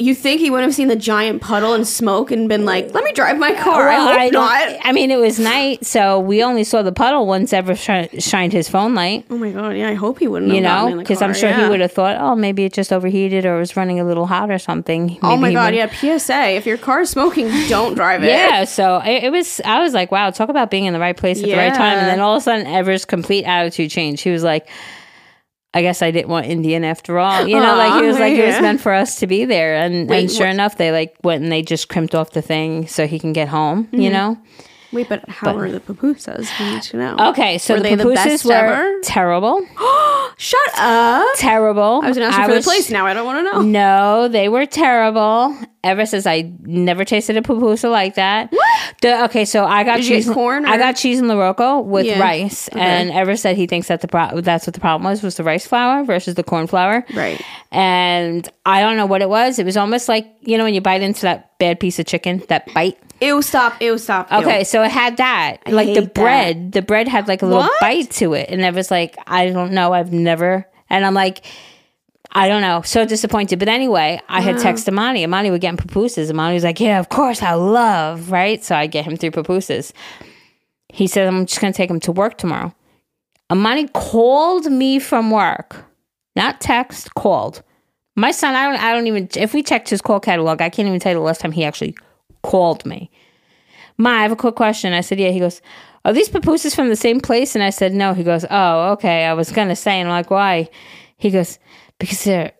You think he wouldn't have seen the giant puddle and smoke and been like, "Let me drive my car"? Well, I hope don't- I mean, it was night, so we only saw the puddle once ever shi- shined his phone light. Oh my god! Yeah, I hope he wouldn't. You have know, because I'm sure he would have thought, oh, maybe it just overheated or was running a little hot or something. Oh my god! would- Yeah, PSA: If your car is smoking, don't drive it. Yeah, so it, it was. I was like, "Wow, talk about being in the right place at the right time." And then all of a sudden, Ever's complete attitude changed. He was like, "I guess I didn't want Indian after all." You know, like he was like, "It was meant for us to be there." And Wait, and sure what- enough, they like went and they just crimped off the thing so he can get home. Mm-hmm. You know. Wait, but how were the pupusas? We need to know. Okay, so Were the the pupusas best were ever? terrible, Shut up! terrible. I was gonna ask you for the place. Now I don't want to know. No, they were terrible. Ever since I never tasted a pupusa like that. What? The, okay, so I got Did you cheese. get corn I got cheese in Loroco with Yeah. rice, and Ever said he thinks that the pro- that's what the problem was was the rice flour versus the corn flour. Right. And I don't know what it was. It was almost like you know when you bite into that bad piece of chicken, that bite. Ew! Stop! Ew! Stop! ew. Okay, so it had that. like the hate that. bread, the bread had like a little What? bite to it. And it was like, I don't know, I've never and I'm like, I don't know, so disappointed. But anyway, I had texted Amani. Amani would get pupusas. Amani was like, Yeah, of course I love, right? So I get him through pupusas. He said, I'm just gonna take him to work tomorrow. Amani called me from work. Not text, called. My son, I don't I don't even if we checked his call catalog, I can't even tell you the last time he actually called me. Ma, I have a quick question. I said, Yeah. He goes, Are these pupusas from the same place? And I said, No. He goes, Oh, okay. I was gonna say, and I'm like, why? He goes, Because they're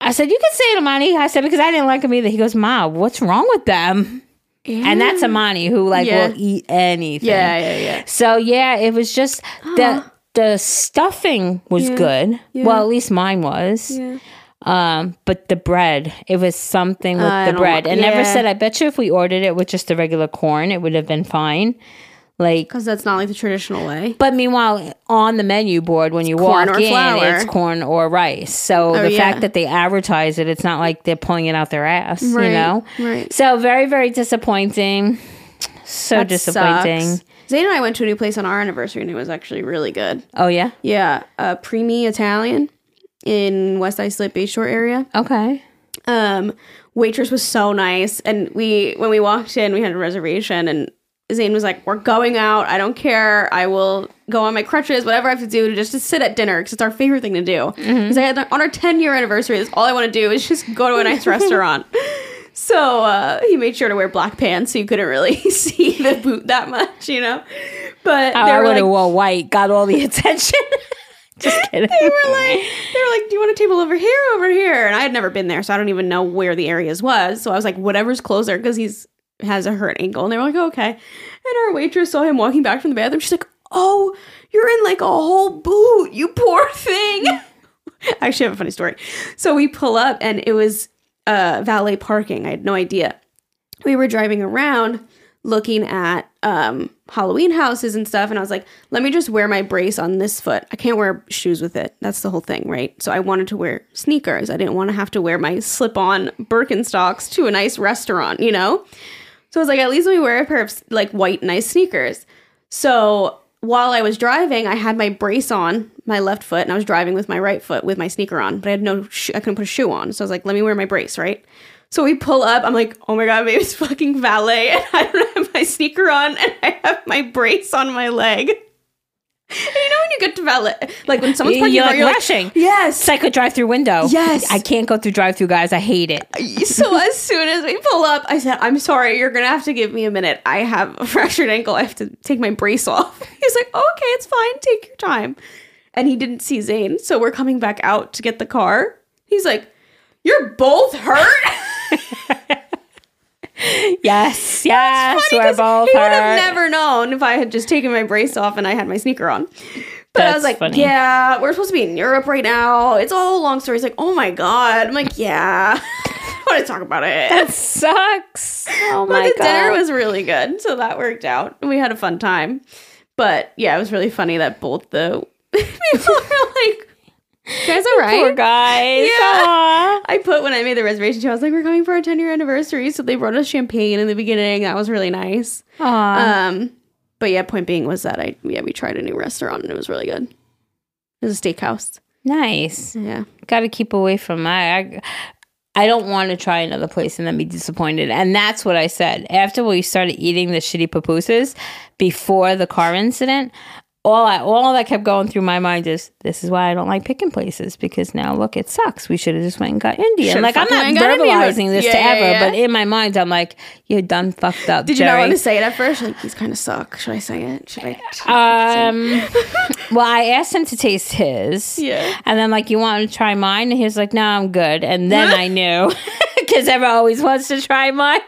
I said, You can say it, Amani. I said, because I didn't like them either. He goes, Ma, what's wrong with them? And that's Amani who like Yeah. will eat anything. Yeah, yeah, yeah. So yeah, it was just the the stuffing was good. Well, at least mine was. Yeah. Um, but the bread, it was something with the bread. wa- And Ever said, I bet you if we ordered it with just the regular corn, it would have been fine. Like, Because that's not like the traditional way. but meanwhile, on the menu board when you corn walk in, flour. it's corn or rice. So Oh, the yeah. fact that they advertise it, it's not like they're pulling it out their ass, Right, you know. right. So very, very disappointing. So That disappointing. sucks. Zane and I went to a new place on our anniversary, and it was actually really good. Oh yeah. Yeah, uh, Primi Italian in West Islip Bayshore area. Okay. Um, waitress was so nice, and we when we walked in, we had a reservation, and Zane was like, "We're going out. I don't care. I will go on my crutches, whatever I have to do to just to sit at dinner because it's our favorite thing to do." He's like, "On our 10 year anniversary, that's all I want to do is just go to a nice restaurant." So uh, he made sure to wear black pants so you couldn't really see the boot that much, you know. But Oh, they I were would like, wore white, got all the attention. Just kidding. they were like, they were like, do you want a table over here, over here? And I had never been there, so I don't even know where the areas was. So I was like, whatever's closer, because he's has a hurt ankle. And they were like, oh, okay. And our waitress saw him walking back from the bathroom. She's like, oh, you're in like a whole boot, you poor thing. I actually have a funny story. So we pull up, and it was uh, valet parking. I had no idea. We were driving around looking at um, Halloween houses and stuff. And I was like, let me just wear my brace on this foot. I can't wear shoes with it. That's the whole thing, right? So I wanted to wear sneakers. I didn't want to have to wear my slip on Birkenstocks to a nice restaurant, you know? So I was like, at least let me wear a pair of like white, nice sneakers. So while I was driving, I had my brace on my left foot and I was driving with my right foot with my sneaker on, but I had no, sh- I couldn't put a shoe on. So I was like, let me wear my brace, right? So we pull up. I'm like, oh my god, maybe it's fucking valet, and I don't have my sneaker on, and I have my brace on my leg. And you know when you get to valet, like when someone's parking, You're your like car, rushing. yes. It's like a drive-through window. Yes. I can't go through drive-through, guys. I hate it. so as soon as we pull up, I said, "I'm sorry, you're gonna have to give me a minute. I have a fractured ankle. I have to take my brace off." He's like, oh, "Okay, it's fine. Take your time." And he didn't see Zane, so we're coming back out to get the car. He's like, "You're both hurt." Yes, yes, we're both he would have never known if I had just taken my brace off and I had my sneaker on. But I was like, funny. yeah, we're supposed to be in Europe right now. It's all a long story. He's like, oh my god. I'm like, yeah. I want to talk about it. That sucks. Oh but my the god. dinner was really good, so that worked out. And we had a fun time. But yeah, it was really funny that both the people were like, "You guys all right?" Poor guys. Yeah. I put when I made the reservation too. I was like, "We're coming for our 10 year anniversary," so they brought us champagne in the beginning. That was really nice. Aw. Um, but yeah, point being was that I yeah we tried a new restaurant and it was really good. It was a steakhouse. nice. Yeah, Got to keep away from my. I, I don't want to try another place and then be disappointed. And that's what I said. After we started eating the shitty pupusas before the car incident, all I, all that kept going through my mind is this is why I don't like picking places because now look it sucks. We should have just went and got Indian. Should've like I'm not went and got Indian, but- verbalizing this Yeah, to yeah, ever, yeah. but in my mind I'm like you're done fucked up. did you not want to say it at first? Like these kind of suck. Should I say it? Should I? should Um, well, I asked him to taste his. Yeah. And then, like, you want to try mine? And he was like, no, I'm good. And then I knew because everyone always wants to try mine.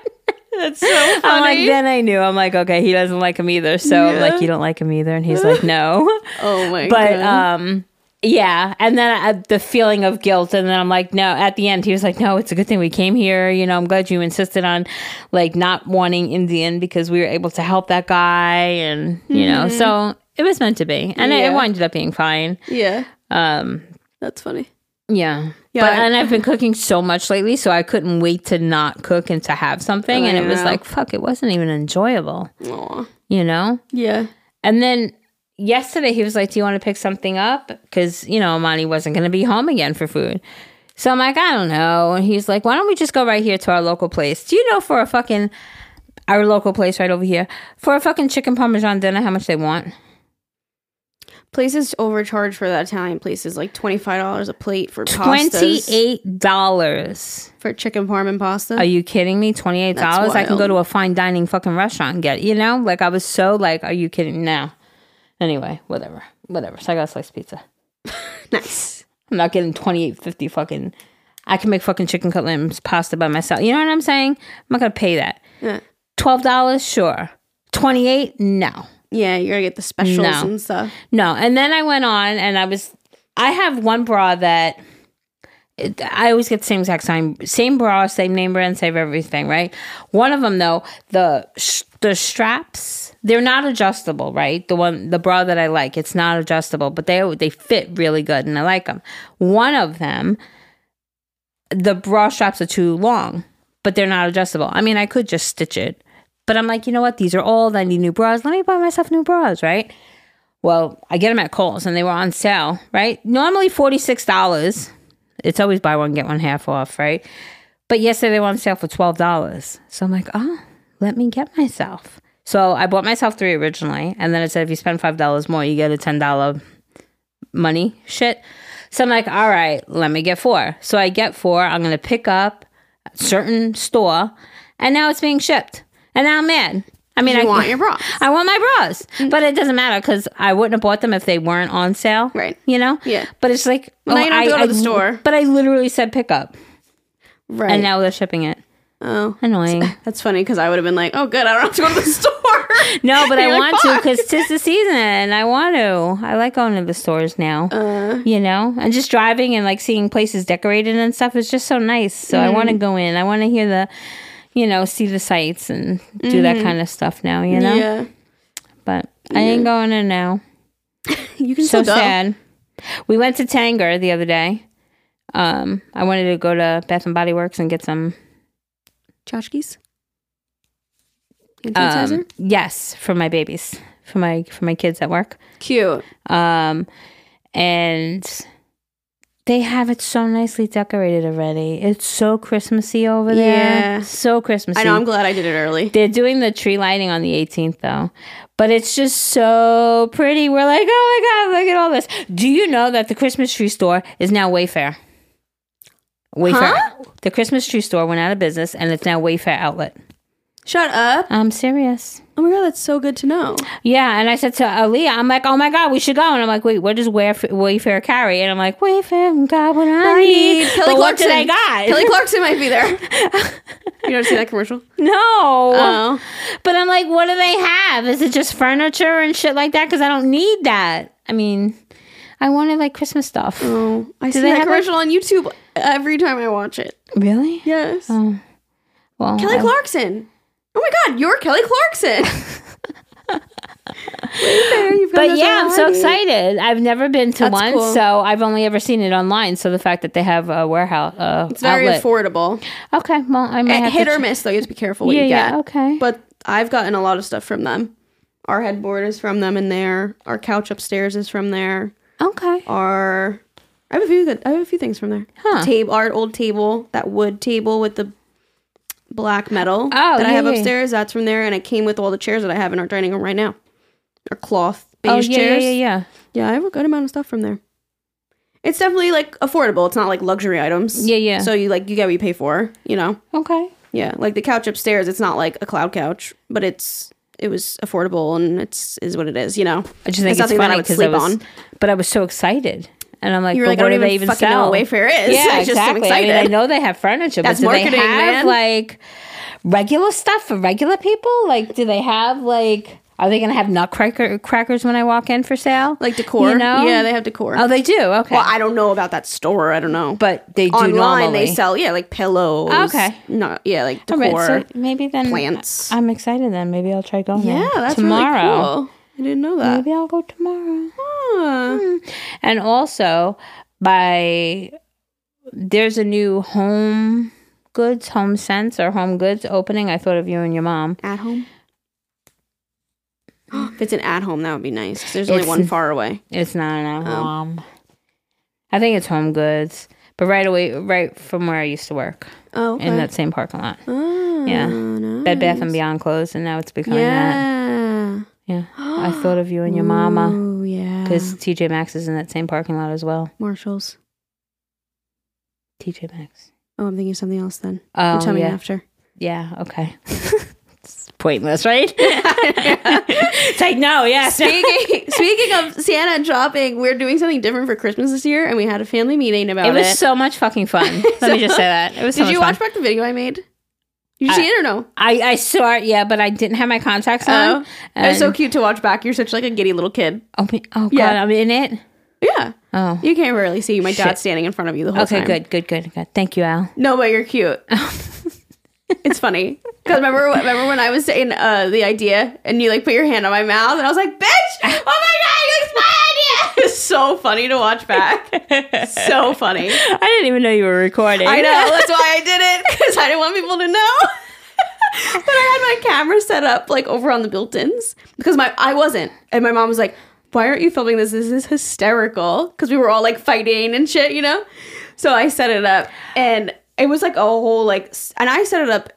That's so funny. I'm like, then I knew. I'm like, okay, he doesn't like him either. So I'm like, you don't like him either. And he's like, no. oh my but, god. But um, yeah. And then I, the feeling of guilt. And then I'm like, no, at the end, he was like, no, it's a good thing we came here. You know, I'm glad you insisted on like not wanting Indian because we were able to help that guy. And, you know, so it was meant to be. And it, it Yeah. up being fine. yeah, Um, that's funny. Yeah. Yeah, But and I've been cooking so much lately, so I couldn't wait to not cook and to have something. and it was like, fuck, it wasn't even enjoyable, Aw. you know? Yeah. And then yesterday he was like, Do you want to pick something up? Because, you know, Monty wasn't going to be home again for food. So I'm like, I don't know. And he's like, Why don't we just go right here to our local place? Do you know for a fucking, our local place right over here, for a fucking chicken parmesan dinner, how much they want? Places overcharge for that Italian place is like twenty five dollars a plate for pastas. $28. for chicken parm and pasta. Are you kidding me? Twenty eight dollars. I can go to a fine dining fucking restaurant and get. You know, like I was so like, are you kidding? No. Anyway, whatever, whatever. So I got a slice of pizza. nice. I'm not getting twenty eight fifty fucking. I can make fucking chicken cutlets pasta by myself. You know what I'm saying? I'm not gonna pay that. Yeah. Twelve dollars, sure. Twenty eight, no. Yeah, you gotta get the specials No. and stuff. No, and then I went on and I was I have one bra that I always get the same exact same same bra, same name brand, same everything, right? One of them though, the sh- the straps, they're not adjustable, right? The one the bra that I like, it's not adjustable, but they they fit really good and I like them. One of them the bra straps are too long, but they're not adjustable. I mean, I could just stitch it. But I'm like, you know what? These are old. I need new bras. Let me buy myself new bras, right? Well, I get them at Kohl's and they were on sale, right? Normally $46. It's always buy one, get one half off, right? But yesterday they were on sale for $12. So I'm like, oh, let me get myself. So I bought myself three originally. And then it said if you spend $5 more, you get a $10 money shit. So I'm like, all right, let me get four. So I get four. I'm going to pick up certain store. And now it's being shipped. And now I'm mad. I mean, You I want your bras. I want my bras, but it doesn't matter because I wouldn't have bought them if they weren't on sale. Right. You know. Yeah. But it's like, Well, now you don't I, to go to I- the store. But I literally said pick up, Right. and now they're shipping it. oh, Annoying. that's funny because I would have been like, oh, good, I don't have to go to the store. No, but I like, want to "Fuck." because tis the season, and I want to. I like going to the stores now. Uh. you know, and just driving and like seeing places decorated and stuff is just so nice. So I want to Mm. go in. I want to hear the, you know, see the sights and do that kind of stuff now, you know? Yeah. But I ain't going in now. You can So sad. We went to Tanger the other day. Um, I wanted to go to Bath and Body Works and get some Tchotchkes? Um, yes, for my babies, for my for my kids at work. Cute. Um, and they have it so nicely decorated already. It's so Christmassy over there. Yeah. So Christmassy. I know. I'm glad I did it early. They're doing the tree lighting on the 18th though. But it's just so pretty. We're like, oh my God, look at all this. Do you know that the Christmas tree store is now Wayfair? Wayfair. The Christmas tree store went out of business and it's now Wayfair outlet. Shut up. I'm serious. Oh my god, that's so good to know. Yeah, and I said to Aaliyah, I'm like, oh my God, we should go. And I'm like, wait, what does Wayf- Wayfair carry? And I'm like, Wayfair, got what I, need. Kelly but what did I Clarkson. got? Kelly Clarkson might be there. you never see that commercial? no. Oh. But I'm like, what do they have? Is it just furniture and shit like that? Because I don't need that. I mean, I wanted like Christmas stuff. Oh, I see they that have commercial on YouTube every time I watch it. Really? Yes. Oh. Well, Kelly I- Clarkson. Oh my god, you're Kelly Clarkson. Wayfair, But yeah, I'm so excited. I've never been to That's one, cool. so I've only ever seen it online. So the fact that they have a warehouse, uh, It's very outlet. affordable. okay, well, I might Eh, hit or ch- miss though. You have to be careful what Yeah, you yeah, okay. But I've gotten a lot of stuff from them. Our headboard is from them in there. Our couch upstairs is from there. Okay. Our I have a few good I have a few things from there. Huh. Table our old table, that wood table with the black metal Oh, that I have yeah. upstairs, that's from there and it came with all the chairs that I have in our dining room right now. Our cloth Oh beige yeah, chairs. yeah, yeah, yeah. Yeah, I have a good amount of stuff from there. It's definitely like affordable. It's not like luxury items. Yeah, yeah. So you like you get what you pay for, you know. Okay. Yeah, like the couch upstairs, it's not like a cloud couch, but it's it was affordable and it's is what it is, you know. I just think it's, nothing funny that I would because I sleep was, on. but I was so excited, and I'm like, You were but like, I what don't do they even fucking sell? know what Wayfair is. Yeah, I just am exactly. I mean, I know they have furniture, That's but do marketing, they have man. like regular stuff for regular people? Like, do they have like? Are they gonna have nutcracker crackers when I walk in for sale? Like decor. You know? Yeah, they have decor. Oh, they do. Okay. well, I don't know about that store. I don't know. but they do online normally. they sell yeah, like pillows. Oh, okay. No, yeah, like decor. right, so maybe then plants. I'm excited. Then maybe I'll try going. yeah, there that's tomorrow. really cool. I didn't know that. Maybe I'll go tomorrow. Huh. Hmm. And also, by there's a new home goods, home sense or home goods opening. I thought of you and your mom. At home. if it's an at home, that would be nice. 'cause There's only It's- one far away. It's not an Oh. home. Um, I think it's home goods, but right away, right from where I used to work Oh, okay. in that same parking lot. Oh, Yeah. nice. Bed Bath and Beyond closed, and now it's becoming that. Yeah. Yeah, I thought of you and your mama Oh yeah. because TJ Maxx is in that same parking lot as well. Marshalls. TJ Maxx. Oh, I'm thinking of something else then. Oh, you tell me yeah. after. Yeah, okay. it's pointless, right? it's like, no, yes. Speaking speaking of Santa dropping, we're doing something different for Christmas this year, and we had a family meeting about it it. was so much fucking fun. Let me just say that. It was so Did you much watch fun. back the video I made? Did you I- see it or no? I, I saw it, yeah, but I didn't have my contacts Oh, on. it was so cute to watch back. You're such like a giddy little kid. Oh, me- oh God, Yeah. I'm in it. Yeah, Oh, you can't really see my dad standing in front of you the whole okay, time. Okay, good, good, good, good. Thank you, Al. No, but you're cute. it's funny because remember, remember when I was saying uh, the idea and you like put your hand on my mouth and I was like, "Bitch! Oh my god, it's my idea!" It's so funny to watch back. so funny. I didn't even know you were recording. I know that's why I did it because I didn't want people to know. but I had my camera set up like over on the built-ins because my I wasn't, and my mom was like, "Why aren't you filming this? This is hysterical." Because we were all like fighting and shit, you know. So I set it up, and it was like a whole like, and I set it up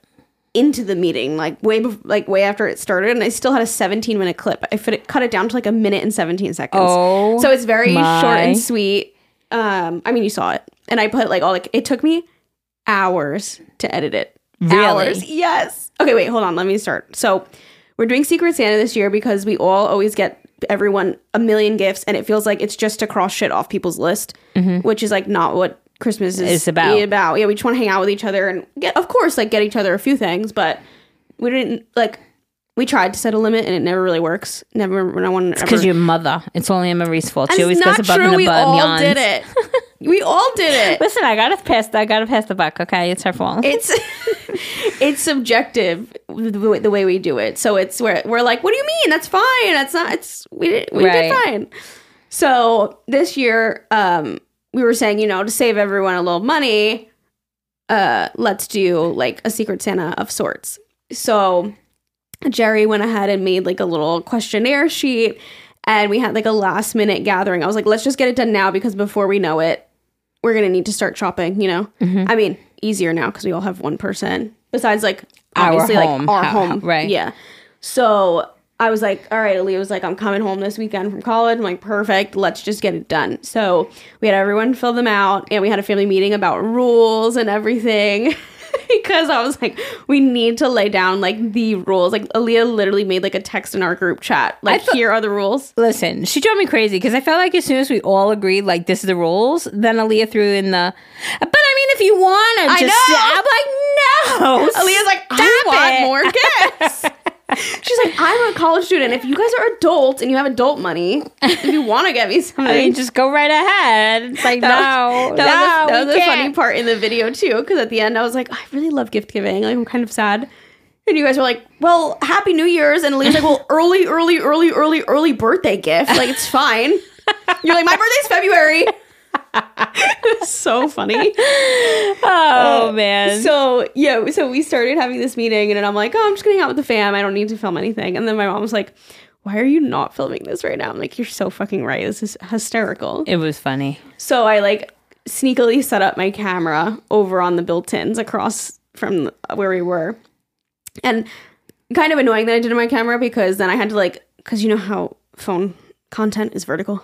into the meeting like way bef- like way after it started, and I still had a 17 minute clip. I fit it, cut it down to like a minute and 17 seconds. Oh so it's very short and sweet. Um, I mean, you saw it, and I put like all like it took me hours to edit it. Really? Hours, yes. Okay, wait, hold on. Let me start. So we're doing Secret Santa this year because we all always get everyone a million gifts, and it feels like it's just to cross shit off people's list, which is like not what Christmas is. It's about. About yeah, we just want to hang out with each other and get, of course, like get each other a few things, but we didn't like. We tried to set a limit and it never really works. Never, no one. Because your mother. It's only Marie's fault. And She always goes above true. and we all did it. We all did it. Listen, I gotta pass. I gotta pass the buck. Okay, it's her fault. It's it's subjective the way, the way we do it. So it's where we're like, what do you mean? That's fine. That's not. It's we did we did fine. So this year, um, we were saying, you know, to save everyone a little money, uh, let's do like a secret Santa of sorts. So Geri went ahead and made like a little questionnaire sheet and we had like a last minute gathering. I was like, let's just get it done now because before we know it, we're gonna need to start shopping, you know? I mean, easier now because we all have one person. Besides like Our obviously home. like our home. right. Yeah. So I was like, all right, Aaliyah was like, I'm coming home this weekend from college. I'm like, perfect. Let's just get it done. So we had everyone fill them out and we had a family meeting about rules and everything. because I was like, we need to lay down like the rules. Like Aaliyah literally made like a text in our group chat. Like, thought- here are the rules. Listen, she drove me crazy because I felt like as soon as we all agreed, like this is the rules, then Aaliyah threw in the. But I mean, if you want to I just, know. I'm like, no. Aaliyah's like, I want it." more gifts. She's like, I'm a college student. If you guys are adults and you have adult money, if you want to get me something, I mean, just go right ahead. It's like, That was- no, that no, was, the, that was the funny part in the video too. Because at the end, I was like, I really love gift giving. Like, I'm kind of sad. And you guys were like, "Well, Happy New Year's," and Leah's like, "Well, early, early, early, early, early birthday gift. Like, it's fine." You're like, "My birthday's February." so funny. Oh uh, man. So yeah, so we started having this meeting, and then I'm like, "Oh, I'm just gonna hang out with the fam. I don't need to film anything." And then my mom was like, "Why are you not filming this right now?" I'm like, "You're so fucking right. This is hysterical." it was funny. So I like sneakily set up my camera over on the built-ins across from where we were. And kind of annoying that I did it on my camera because then I had to like cuz you know how phone content is vertical.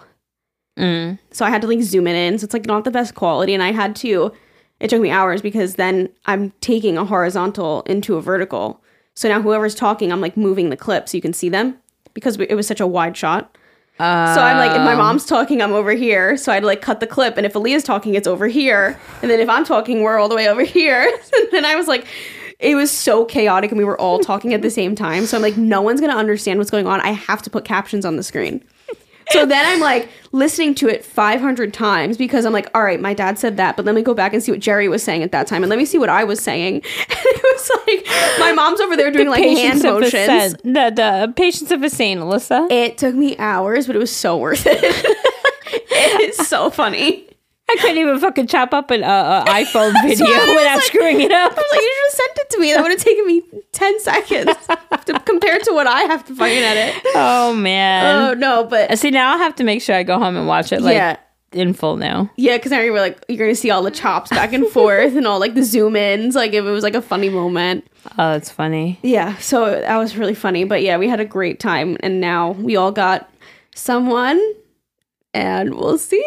Mm. So I had to like zoom it in. So it's like not the best quality and I had to it took me hours because then I'm taking a horizontal into a vertical. So now whoever's talking, I'm like moving the clip so you can see them because it was such a wide shot. So I'm like, if my mom's talking, I'm over here. So I'd like cut the clip, and if Aaliyah's talking, it's over here. And then if I'm talking, we're all the way over here. and then I was like, it was so chaotic, and we were all talking at the same time. So I'm like, no one's gonna understand what's going on. I have to put captions on the screen. So then I'm like listening to it 500 times because I'm like, all right, my dad said that, but let me go back and see what Geri was saying at that time, and let me see what I was saying. And it was like my mom's over there doing like hand motions. saint. The, the patience of a saint, Alyssa. It took me hours, but it was so worth it. it's so funny. I couldn't even fucking chop up an uh, uh, iPhone video why I was without like- screwing it up. I was like, you should have sent it to me. That would have taken me 10 seconds to, compared to what I have to fucking edit. Oh man. Oh, no, but See, now I'll have to make sure I go home and watch it like Yeah. in full now. yeah, because now you're like, you're going to see all the chops back and forth and all like the zoom ins. Like, if it was like a funny moment. Oh, that's funny. Yeah, so that was really funny. But yeah, we had a great time. And now we all got someone, and we'll see.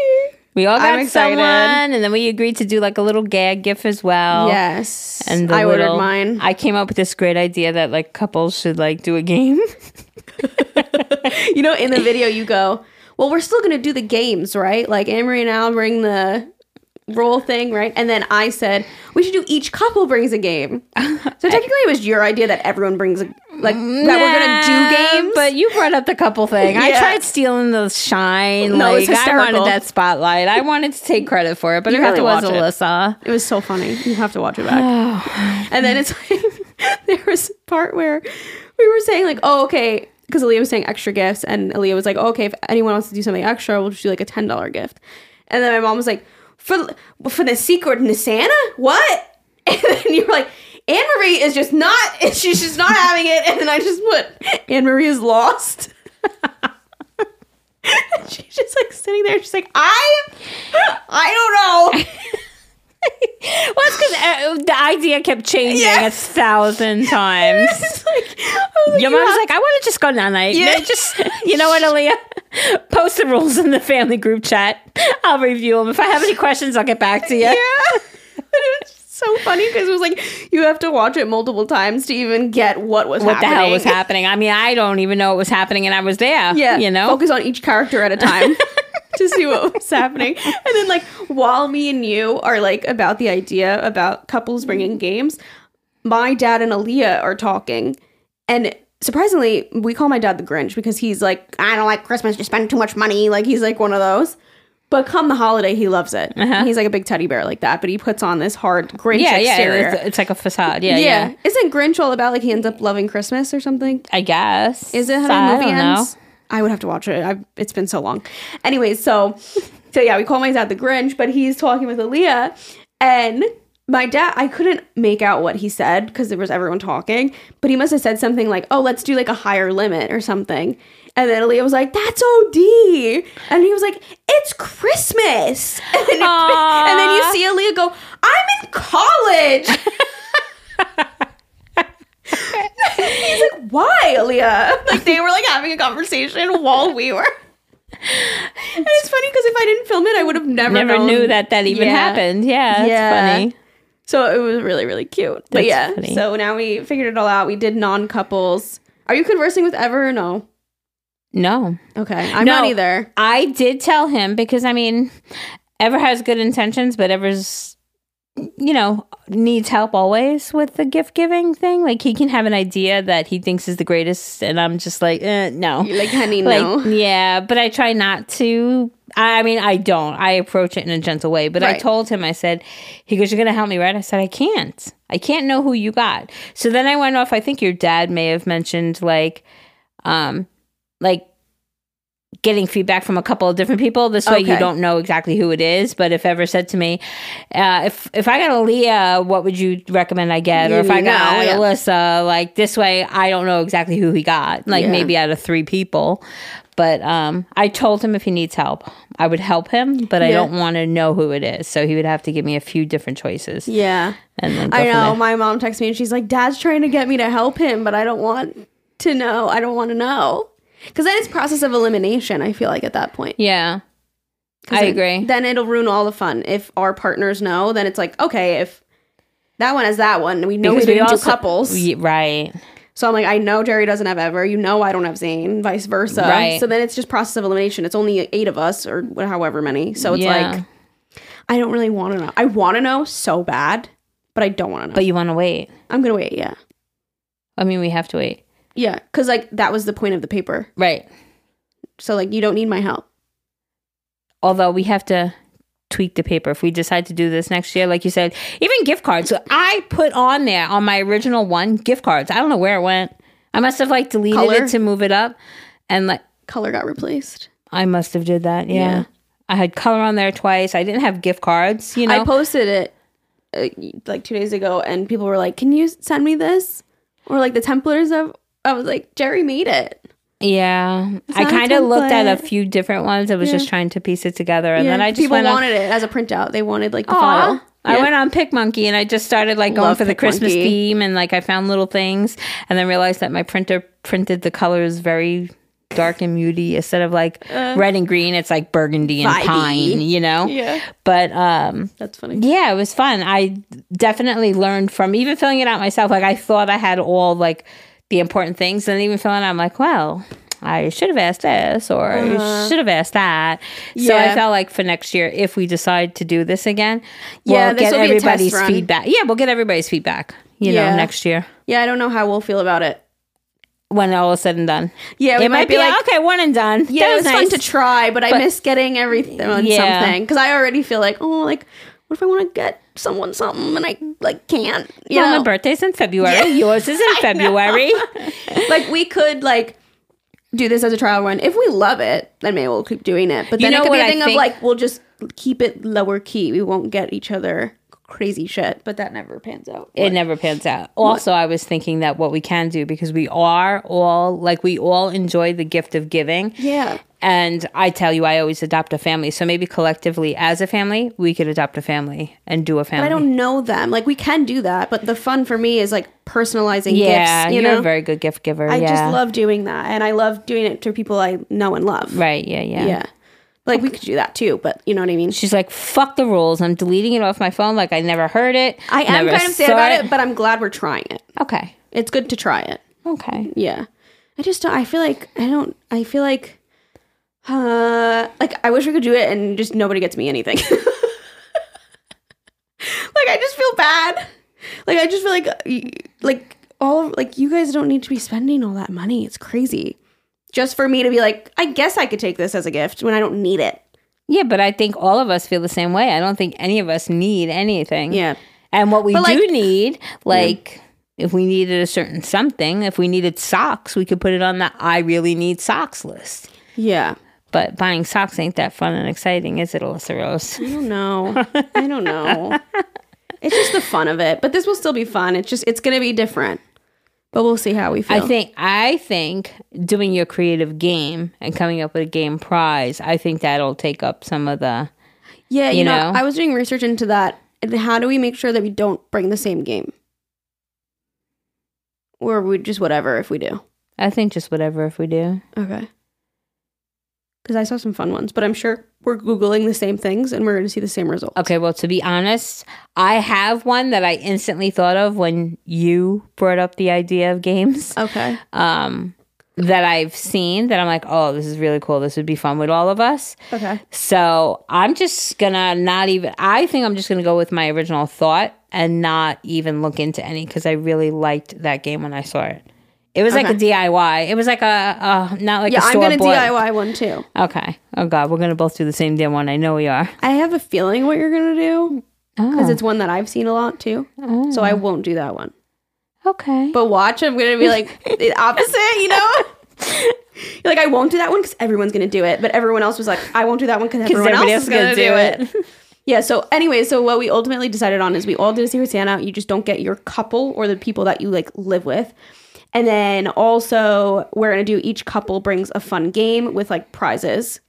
We all got someone, and then we agreed to do like a little gag gif as well. yes. And I little- ordered mine. I came up with this great idea that like couples should like do a game. you know, in the video, you go, well, we're still going to do the games, right? Like Marie and Al bring the roll thing, right? And then I said, we should do each couple brings a game. So technically, it was your idea that everyone brings a, like, that we're to do games. but you brought up the couple thing. I tried stealing the shine. No, like I wanted that spotlight. I wanted to take credit for it, but You it really was watch it. Alyssa. it was so funny. You have to watch it back. and then it's like, there was a part where we were saying, like, oh, okay. Because Aaliyah was saying extra gifts, and Aaliyah was like, oh, okay, if anyone wants to do something extra, we'll just do like a $10 gift. And then my mom was like, for for the secret Santa? What? And then you're like, Anne Marie is just not, she's just not having it. And then I just put, Anne Marie is lost. she's just like sitting there. She's like, I, I don't know. Well, it's because uh, the idea kept changing Yeah. a thousand times. Like, like, Your you mom's like, I want to just go night. Yeah. Just, you know what, Aaliyah? Post the rules in the family group chat. I'll review them. If I have any questions, I'll get back to you. yeah. But it was so funny because it was like you have to watch it multiple times to even get what was What happening. the hell was happening? I mean, I don't even know what was happening, and I was there. Yeah, you know. focus on each character at a time to see what was happening. And then, like, while me and you are like about the idea about couples bringing games, my dad and Aaliyah are talking, and surprisingly, we call my dad the Grinch because he's like, I don't like Christmas. You spend too much money. Like, he's like one of those. But come the holiday, he loves it. He's like a big teddy bear like that, but he puts on this hard Grinch Uh-huh. yeah, yeah. exterior. It's, it's like a facade. Yeah, yeah. yeah. Isn't Grinch all about like he ends up loving Christmas or something? I guess. Is it how So, the movie don't know. I would have to watch it. I've, it's been so long. Anyways, so so yeah, we call my dad the Grinch, but he's talking with Aaliyah, and my dad. I couldn't make out what he said because there was everyone talking, but he must have said something like, "Oh, let's do like a higher limit or something." And then Aaliyah was like, "That's OD," and he was like, "It's Christmas." And then, Aw. and then you see Aaliyah go, "I'm in college." He's like, why, Aaliyah? Like they were like having a conversation while we were. And it's funny because if I didn't film it, I would have never Never known. knew that that even Yeah. happened. Yeah, that's Yeah. funny. So it was really, really cute. But That's yeah, funny. so now we figured it all out. We did non couples. Are you conversing with Ever or no? No, Okay, I'm No. not either. I did tell him because I mean, Ever has good intentions, but Ever's, you know, needs help always with the gift giving thing. Like he can have an idea that he thinks is the greatest, and I'm just like, eh, no. You're like, honey, Like, no. yeah, but I try not to. I mean, I don't. I approach it in a gentle way. But I told him, I said, he goes, You're going to help me, right? I said, I can't. I can't know who you got. So then I went off. I think your dad may have mentioned, like, um, like, getting feedback from a couple of different people this way you don't know exactly who it is but if ever said to me uh, if if i got Aaliyah what would you recommend i get or if i got know, yeah. Alyssa like this way i don't know exactly who he got like Yeah. maybe out of three people but um i told him if he needs help i would help him but i don't want to know who it is so he would have to give me a few different choices Yeah. and then I know. My mom texts me and she's like, Dad's trying to get me to help him, but I don't want to know. I don't want to know. Because then it's process of elimination, I feel like, at that point. Yeah. i then- agree Then it'll ruin all the fun. If our partners know, then it's like, okay, if that one has that one, we know we didn't do couples. we- right so I'm like, I know Geri doesn't have Ever. You know I don't have Zane, vice versa. Right. So then it's just process of elimination. It's only eight of us or however many. So it's Yeah. like, I don't really want to know. I want to know so bad, but I don't want to know. but you want to wait I'm going to wait, yeah. i mean we have to wait Yeah, because like that was the point of the paper. right So like you don't need my help. although we have to tweak the paper if we decide to do this next year like you said even gift cards so i put on there on my original one gift cards i don't know where it went i must have like deleted Color? it to move it up and like Color got replaced. i must have did that yeah, Yeah. i had color on there twice i didn't have gift cards you know I posted it uh, like two days ago, and people were like, "Can you send me this?" Or like the templates of. I was like, Geri made it. yeah i kind of looked at a few different ones i was just trying to piece it together and Yeah, then i just people went on- wanted it as a printout. They wanted like the file. I went on PicMonkey and I just started like going Love for the Christmas PicMonkey. theme and like I found little things and then realized that my printer printed the colors very dark and muty instead of like red and green. It's like burgundy and Uh. Vibey. pine, you know. Yeah, But um, that's funny. yeah, it was fun. I definitely learned from even filling it out myself. Like I thought I had all like the important things, and even feeling I'm like, well. I should have asked this or I should have asked that. So I Uh-huh. Felt like for next year, if we decide to do this again, Yeah, we'll this get will be a test everybody's feedback. Yeah, we'll get everybody's feedback, you know, next year Yeah, I don't know how we'll feel about it. when all is said and done. Yeah, we it might might be be like- okay, one and done. Yeah, That it was was fun to try, but I miss getting everything on Yeah. something because I already feel like, oh, like what if I want to get someone something and I like can't? You Well, know, my birthday's in February. Yours is in February. like we could like do this as a trial run. If we love it, then maybe we'll keep doing it. But You then it could be what a I thing of like we'll just keep it lower key. We won't get each other crazy shit, but that never pans out. It never pans out. Also, I was thinking that what we can do because we are all like we all enjoy the gift of giving. Yeah. And I tell you, I always adopt a family. So maybe collectively as a family, we could adopt a family and do a But family. I don't know them. Like we can do that, but the fun for me is like personalizing yeah, gifts. You you're know, a very good gift giver. I yeah. just love doing that, and I love doing it to people I know and love. Right. Yeah. Yeah. Yeah. Like we could do that too, but you know what I mean. She's like, fuck the rules. I'm deleting it off my phone. Like I never heard it. I am kind of sad about it, but I'm glad we're trying it. okay. It's good to try it. Okay. Yeah. I just don't, I feel like I don't I feel like uh like I wish we could do it and just nobody gets me anything. like I just feel bad. Like I just feel like like all of, like you guys don't need to be spending all that money. It's crazy. Just for me to be like, I guess I could take this as a gift when I don't need it. Yeah, but I think all of us feel the same way. I don't think any of us need anything. Yeah. And what we But, do like- need, like if we needed a certain something, if we needed socks, we could put it on the I really need socks list. Yeah. But buying socks ain't that fun and exciting, is it, Alyssa Rose? I don't know. I don't know. It's just the fun of it. But this will still be fun. It's just it's gonna be different. But we'll see how we feel. I think I think doing your creative game and coming up with a game prize, I think that'll take up some of the Yeah, you, you know, know? I was doing research into that. How do we make sure that we don't bring the same game? Or we just whatever if we do. I think just whatever if we do. Okay. Because I saw some fun ones, but I'm sure we're Googling the same things and we're going to see the same results. Okay, well, to be honest, I have one that I instantly thought of when you brought up the idea of games Okay. um, that I've seen that I'm like, oh, this is really cool. This would be fun with all of us. Okay. So I'm just gonna not even, I think I'm just gonna go with my original thought and not even look into any because I really liked that game when I saw it. It was like a DIY. It was like a, a not like Yeah, a I'm going to bought. DIY one too. Okay. Oh God, we're gonna both do the same damn one. I know we are. I have a feeling what you're going to do because Oh. it's one that I've seen a lot too. So I oh. won't do that one. Okay. But watch, I'm going to be like the opposite, you know? You're like, I won't do that one because everyone's going to do it. But everyone else was like, I won't do that one because everyone everybody else is going to do it. gonna Yeah. So anyway, so what we ultimately decided on is we all did a Secret Santa. You just don't get your couple or the people that you like live with. And then also we're gonna do each couple brings a fun game with like prizes.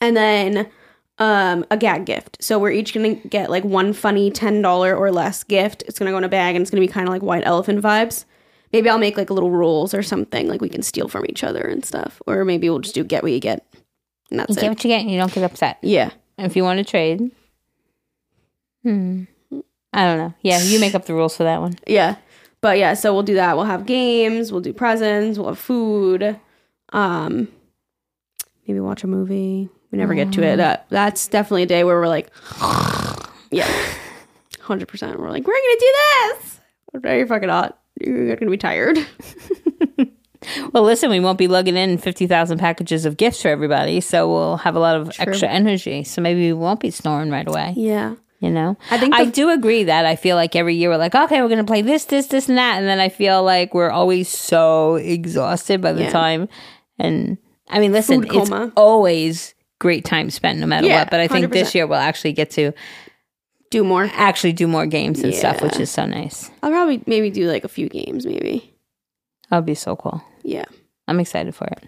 And then um a gag gift. So we're each gonna get like one funny ten dollar or less gift. It's gonna go in a bag and it's gonna be kind of like white elephant vibes. Maybe I'll make like little rules or something like we can steal from each other and stuff. Or maybe we'll just do get what you get. And that's You get what you get and you don't get upset. Yeah. If you want to trade. Hmm. I don't know. Yeah, you make up the rules for that one. Yeah. But yeah, so we'll do that. We'll have games, we'll do presents, we'll have food. Um maybe watch a movie. We never get to it. That that's definitely a day where we're like Yeah. 100%. We're like, we're going to do this. No, you're fucking not. You're going to be tired. Well, listen, we won't be lugging in 50,000 packages of gifts for everybody, so we'll have a lot of extra energy. So maybe we won't be snoring right away. Yeah. You know, I think I do agree that I feel like every year we're like, okay, we're gonna play this, this, this, and that, and then I feel like we're always so exhausted by the Yeah. time. And I mean, listen, Food it's coma. always great time spent, no matter Yeah, what. But I think this 100%. year we'll actually get to Do more. actually do more games and stuff, which is so nice. I'll probably maybe do like a few games, maybe. That'll be so cool. Yeah. I'm excited for it.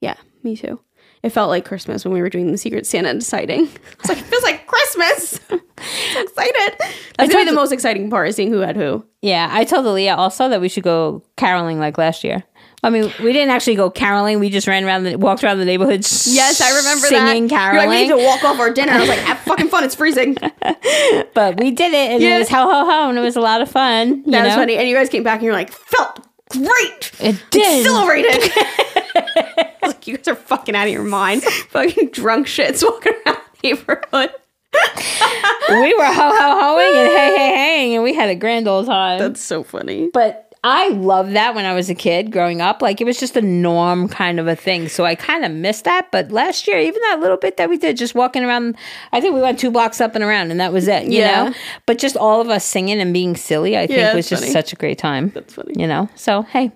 Yeah, me too. It felt like Christmas when we were doing the Secret Santa deciding. It's like, it feels like Christmas. so excited. That's gonna be the most exciting part is seeing who had who. Yeah, I told Aaliyah also that we should go caroling like last year. I mean, we didn't actually go caroling. We just ran around the walked around the neighborhood. Yes, I remember singing that. caroling. You're like, we need to walk off our dinner. I was like, have fucking fun. It's freezing. But we did it, and Yeah. it was ho ho ho, and it was a lot of fun. You was know? funny. And you guys came back and you're like, felt great. It did. Was like, you guys are fucking out of your mind. fucking drunk shits walking around the neighborhood. we were ho ho hoing and hey hey hey, and we had a grand old time. That's so funny. but I love that when I was a kid growing up. Like it was just a norm kind of a thing. So I kind of missed that. But last year, even that little bit that we did, just walking around, I think we went two blocks up and around, and that was it. You Yeah. know. But just all of us singing and being silly, I think Yeah, was just funny. such a great time. That's funny. You know. So hey,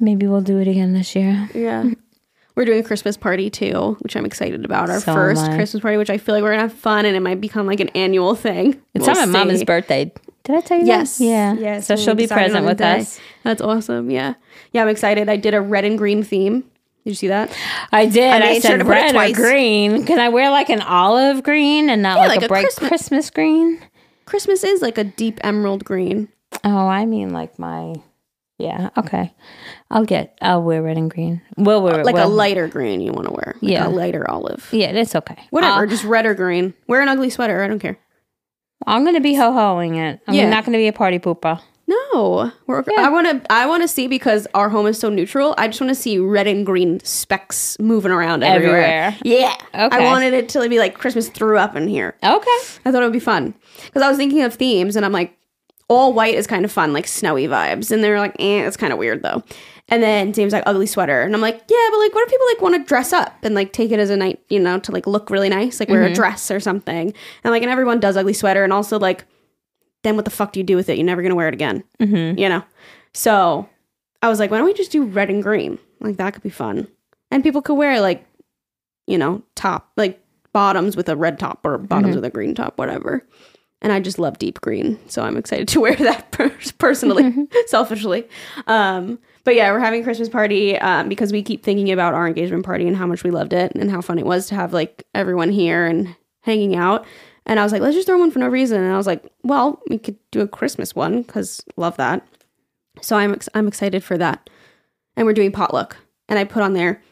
maybe we'll do it again this year. Yeah. We're doing a Christmas party too, which I'm excited about. Our So first. Christmas party, which I feel like we're gonna have fun and it might become like an annual thing. It's We'll on my mama's birthday. Did I tell you Yes. that? Yeah. Yes. So she'll be present with day. us. That's awesome. Yeah. Yeah, I'm excited. I did a red and green theme. Did you see that? I did. I, sure said red or green. Can I wear like an olive green and not Yeah, like, like a a bright Christmas- Christmas green? Christmas is like a deep emerald green. Oh, I mean like my yeah, okay. I'll get I'll wear red and green. We'll wear. Like a we'll- lighter green you want to wear. Like Yeah. A lighter olive. Yeah, it's okay. Whatever, just red or green. Wear an ugly sweater. I don't care. I'm gonna be ho hoing it. I'm Yeah. not gonna be a party pooper. No, we're, I want to. I want to see because our home is so neutral. I just want to see red and green specks moving around everywhere. Everywhere. Yeah, Okay. I wanted it to be like Christmas threw up in here. Okay. I thought it would be fun because I was thinking of themes, and I'm like, All white is kind of fun, like snowy vibes. And they're like, eh, it's kind of weird though. And then James like ugly sweater, and I'm like, yeah, but like, what if people like want to dress up and like take it as a night, you know, to like look really nice, like wear a dress or something, and like, and everyone does ugly sweater, and also like, then what the fuck do you do with it? You're never gonna wear it again, mm-hmm. you know. So I was like, why don't we just do red and green? Like that could be fun, and people could wear like, you know, top like bottoms with a red top or bottoms with a green top, whatever. And I just love deep green, so I'm excited to wear that per- personally, selfishly. Um, but yeah, we're having a Christmas party um, because we keep thinking about our engagement party and how much we loved it and how fun it was to have like everyone here and hanging out. And I was like, let's just throw one for no reason. And I was like, well, we could do a Christmas one because love that. So I'm ex- I'm excited for that. And we're doing potluck. And I put on there,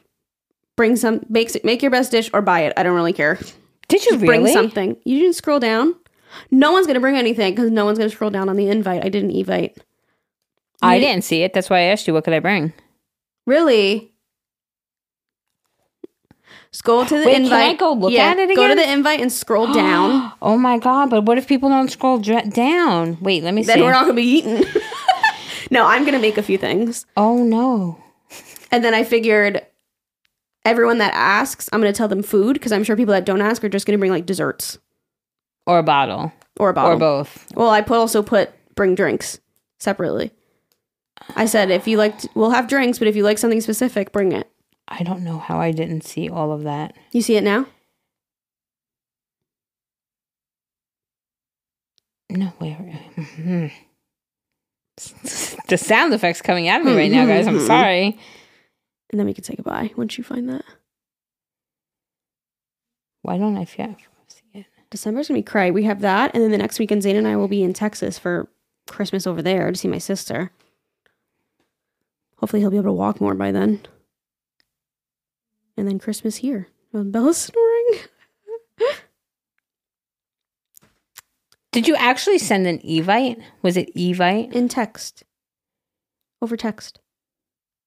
bring some, make make your best dish or buy it. I don't really care. Did you Just bring really? something. You didn't scroll down. No one's gonna bring anything because no one's gonna scroll down on the invite. I didn't evite. I didn't see it. That's why I asked you what could I bring. Really? Scroll to the Wait, can invite. I go look yeah, at it again? Go to the invite and scroll down. Oh my god! But what if people don't scroll dra- down? Wait, let me then see. we're not gonna be eaten. no, I'm gonna make a few things, oh no! and then I figured everyone that asks, I'm gonna tell them food because I'm sure people that don't ask are just gonna bring like desserts Or a bottle, or a bottle or both. Well, I put also put bring drinks separately. I said if you like, we'll have drinks, but if you like something specific, bring it. I don't know how I didn't see all of that. You see it now? No, where? mhm. the sound effects coming out of me right now, guys. I'm sorry. And then we can say goodbye once you find that. Why don't I feel? See it? December's gonna be cray. We have that, and then the next weekend, Zane and I will be in Texas for Christmas over there to see my sister. Hopefully, he'll be able to walk more by then. And then Christmas here. Oh, Bella's snoring. Did you actually send an evite? Was it evite? In text. Over text.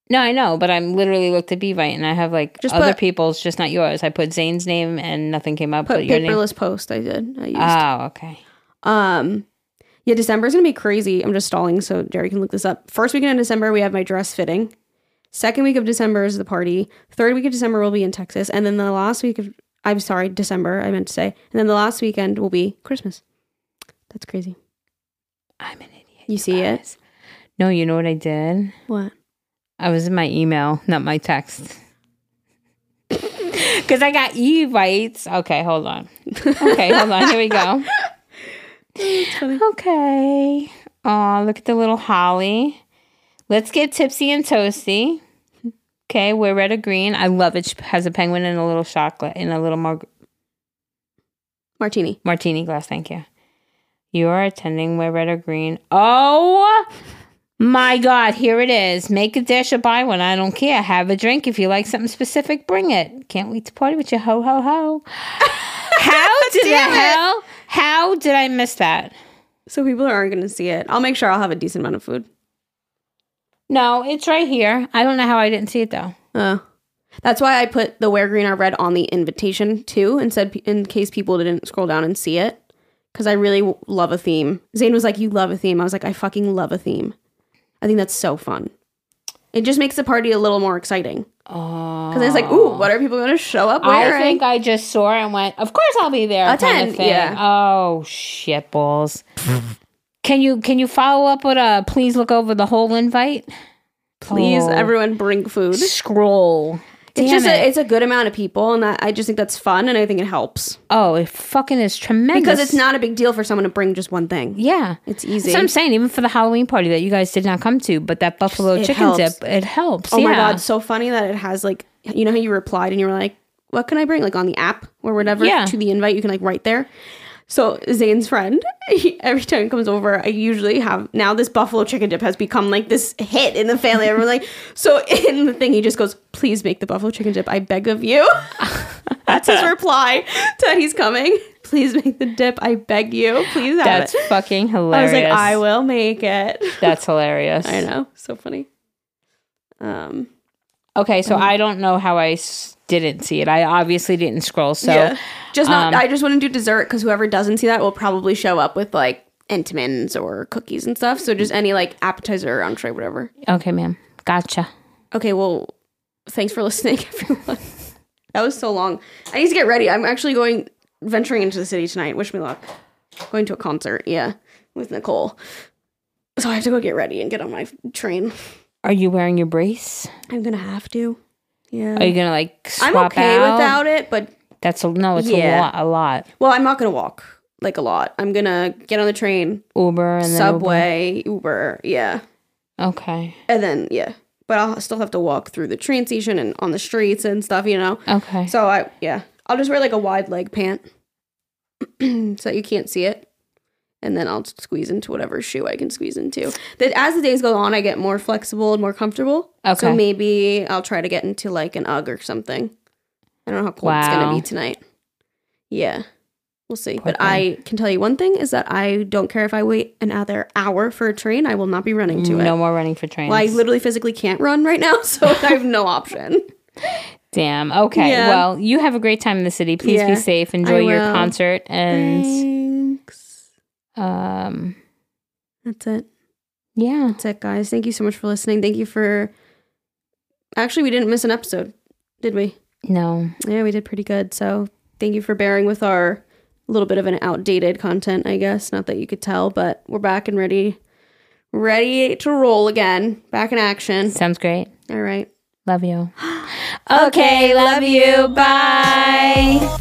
No, I know, but I'm literally looked at Bevite and I have like Just other put- people's, just not yours. I put Zane's name and nothing came up. Put but your name. paperless post. I did. I used. Oh, okay. Um, yeah, December is gonna be crazy. I'm just stalling so Geri can look this up. First weekend in December, we have my dress fitting. Second week of December is the party. Third week of December will be in Texas, and then the last week of I'm sorry, December. I meant to say, and then the last weekend will be Christmas. That's crazy. I'm an idiot. You see it? No, you know what I did? What? I was in my email, not my text. Because I got evites. Okay, hold on. Okay, hold on. Here we go. Okay. Oh, look at the little holly. Let's get tipsy and toasty. Okay, we're red or green. I love it. She has a penguin and a little chocolate in a little mar- Martini. martini glass. Thank you. You are attending we're red or green. Oh my God, here it is. Make a dish or buy one. I don't care. Have a drink. If you like something specific, bring it. Can't wait to party with you. Ho, ho, ho. How did the it. hell? How did I miss that? So people aren't gonna see it. I'll make sure I'll have a decent amount of food. No, it's right here. I don't know how I didn't see it though. Uh, that's why I put the wear green or red on the invitation too, and said in case people didn't scroll down and see it, because I really w- love a theme. Zane was like, "You love a theme." I was like, "I fucking love a theme." I think that's so fun. It just makes the party a little more exciting. Oh. Because it's like, ooh, what are people going to show up I think I just saw and went, of course I'll be there. A 10, yeah. Oh shit balls. can you can you follow up with a please look over the whole invite? Please, Oh. everyone, bring food. Scroll. It's just it. a, it's a good amount of people, and I just think that's fun, and I think it helps oh, it fucking is tremendous. because it's not a big deal for someone to bring just one thing. Yeah. It's That's easy. what I'm saying. Even for the Halloween party that you guys did not come to, but that buffalo It chicken helps. dip, it helps. Oh my god, so funny that it has like you know how you replied and you were like, "What can I bring?" Like on the app or whatever Yeah. to the invite, you can like write there. So Zane's friend, he, every time he comes over, I usually have now this buffalo chicken dip has become like this hit in the family. Everyone like so in the thing he just goes, "Please make the buffalo chicken dip, I beg of you." That's his reply to he's coming. Please make the dip, I beg you. Please have That's it. fucking hilarious. I was like, I will make it. That's hilarious. I know, so funny. Um, Okay, so I don't know how I s- didn't see it. I obviously didn't scroll. So yeah. just not. um, I just wouldn't do dessert because whoever doesn't see that will probably show up with like Entenmann's or cookies and stuff. So just any like appetizer or entree, whatever. Okay, ma'am. Gotcha. Okay, well, thanks for listening, everyone. that was so long. I need to get ready. I'm actually going venturing into the city tonight. Wish me luck. Going to a concert, yeah, with Nicole. So I have to go get ready and get on my train. Are you wearing your brace? I'm gonna have to. Yeah. Are you gonna like swap I'm okay out? without it, but That's a, no, it's Yeah. a lot. A lot. well, I'm not gonna walk like a lot. I'm gonna get on the train, Uber and then subway, Uber. yeah, Okay. and then yeah. But I'll still have to walk through the train station and on the streets and stuff, you know. Okay. So I yeah, I'll just wear like a wide leg pant so you can't see it. And then I'll squeeze into whatever shoe I can squeeze into. That as the days go on, I get more flexible and more comfortable. Okay. So maybe I'll try to get into like an UGG or something. I don't know how cold it's gonna be tonight. Yeah. We'll see. Poor but I can tell you one thing is that I don't care if I wait another hour for a train. I will not be running to it. no more running for trains. Well, I literally physically can't run right now, so I have no option. Damn. Okay. Yeah. Well, you have a great time in the city. Please Yeah, be safe. Enjoy your concert and Thanks. Um That's it. yeah. That's it, guys. Thank you so much for listening. Thank you for. Actually, we didn't miss an episode, did we? No. Yeah, we did pretty good. So thank you for bearing with our little bit of an outdated content, I guess. Not that you could tell, but we're back and ready, ready to roll again. Back in action. Sounds great. All right. Love you. okay, love you. Bye.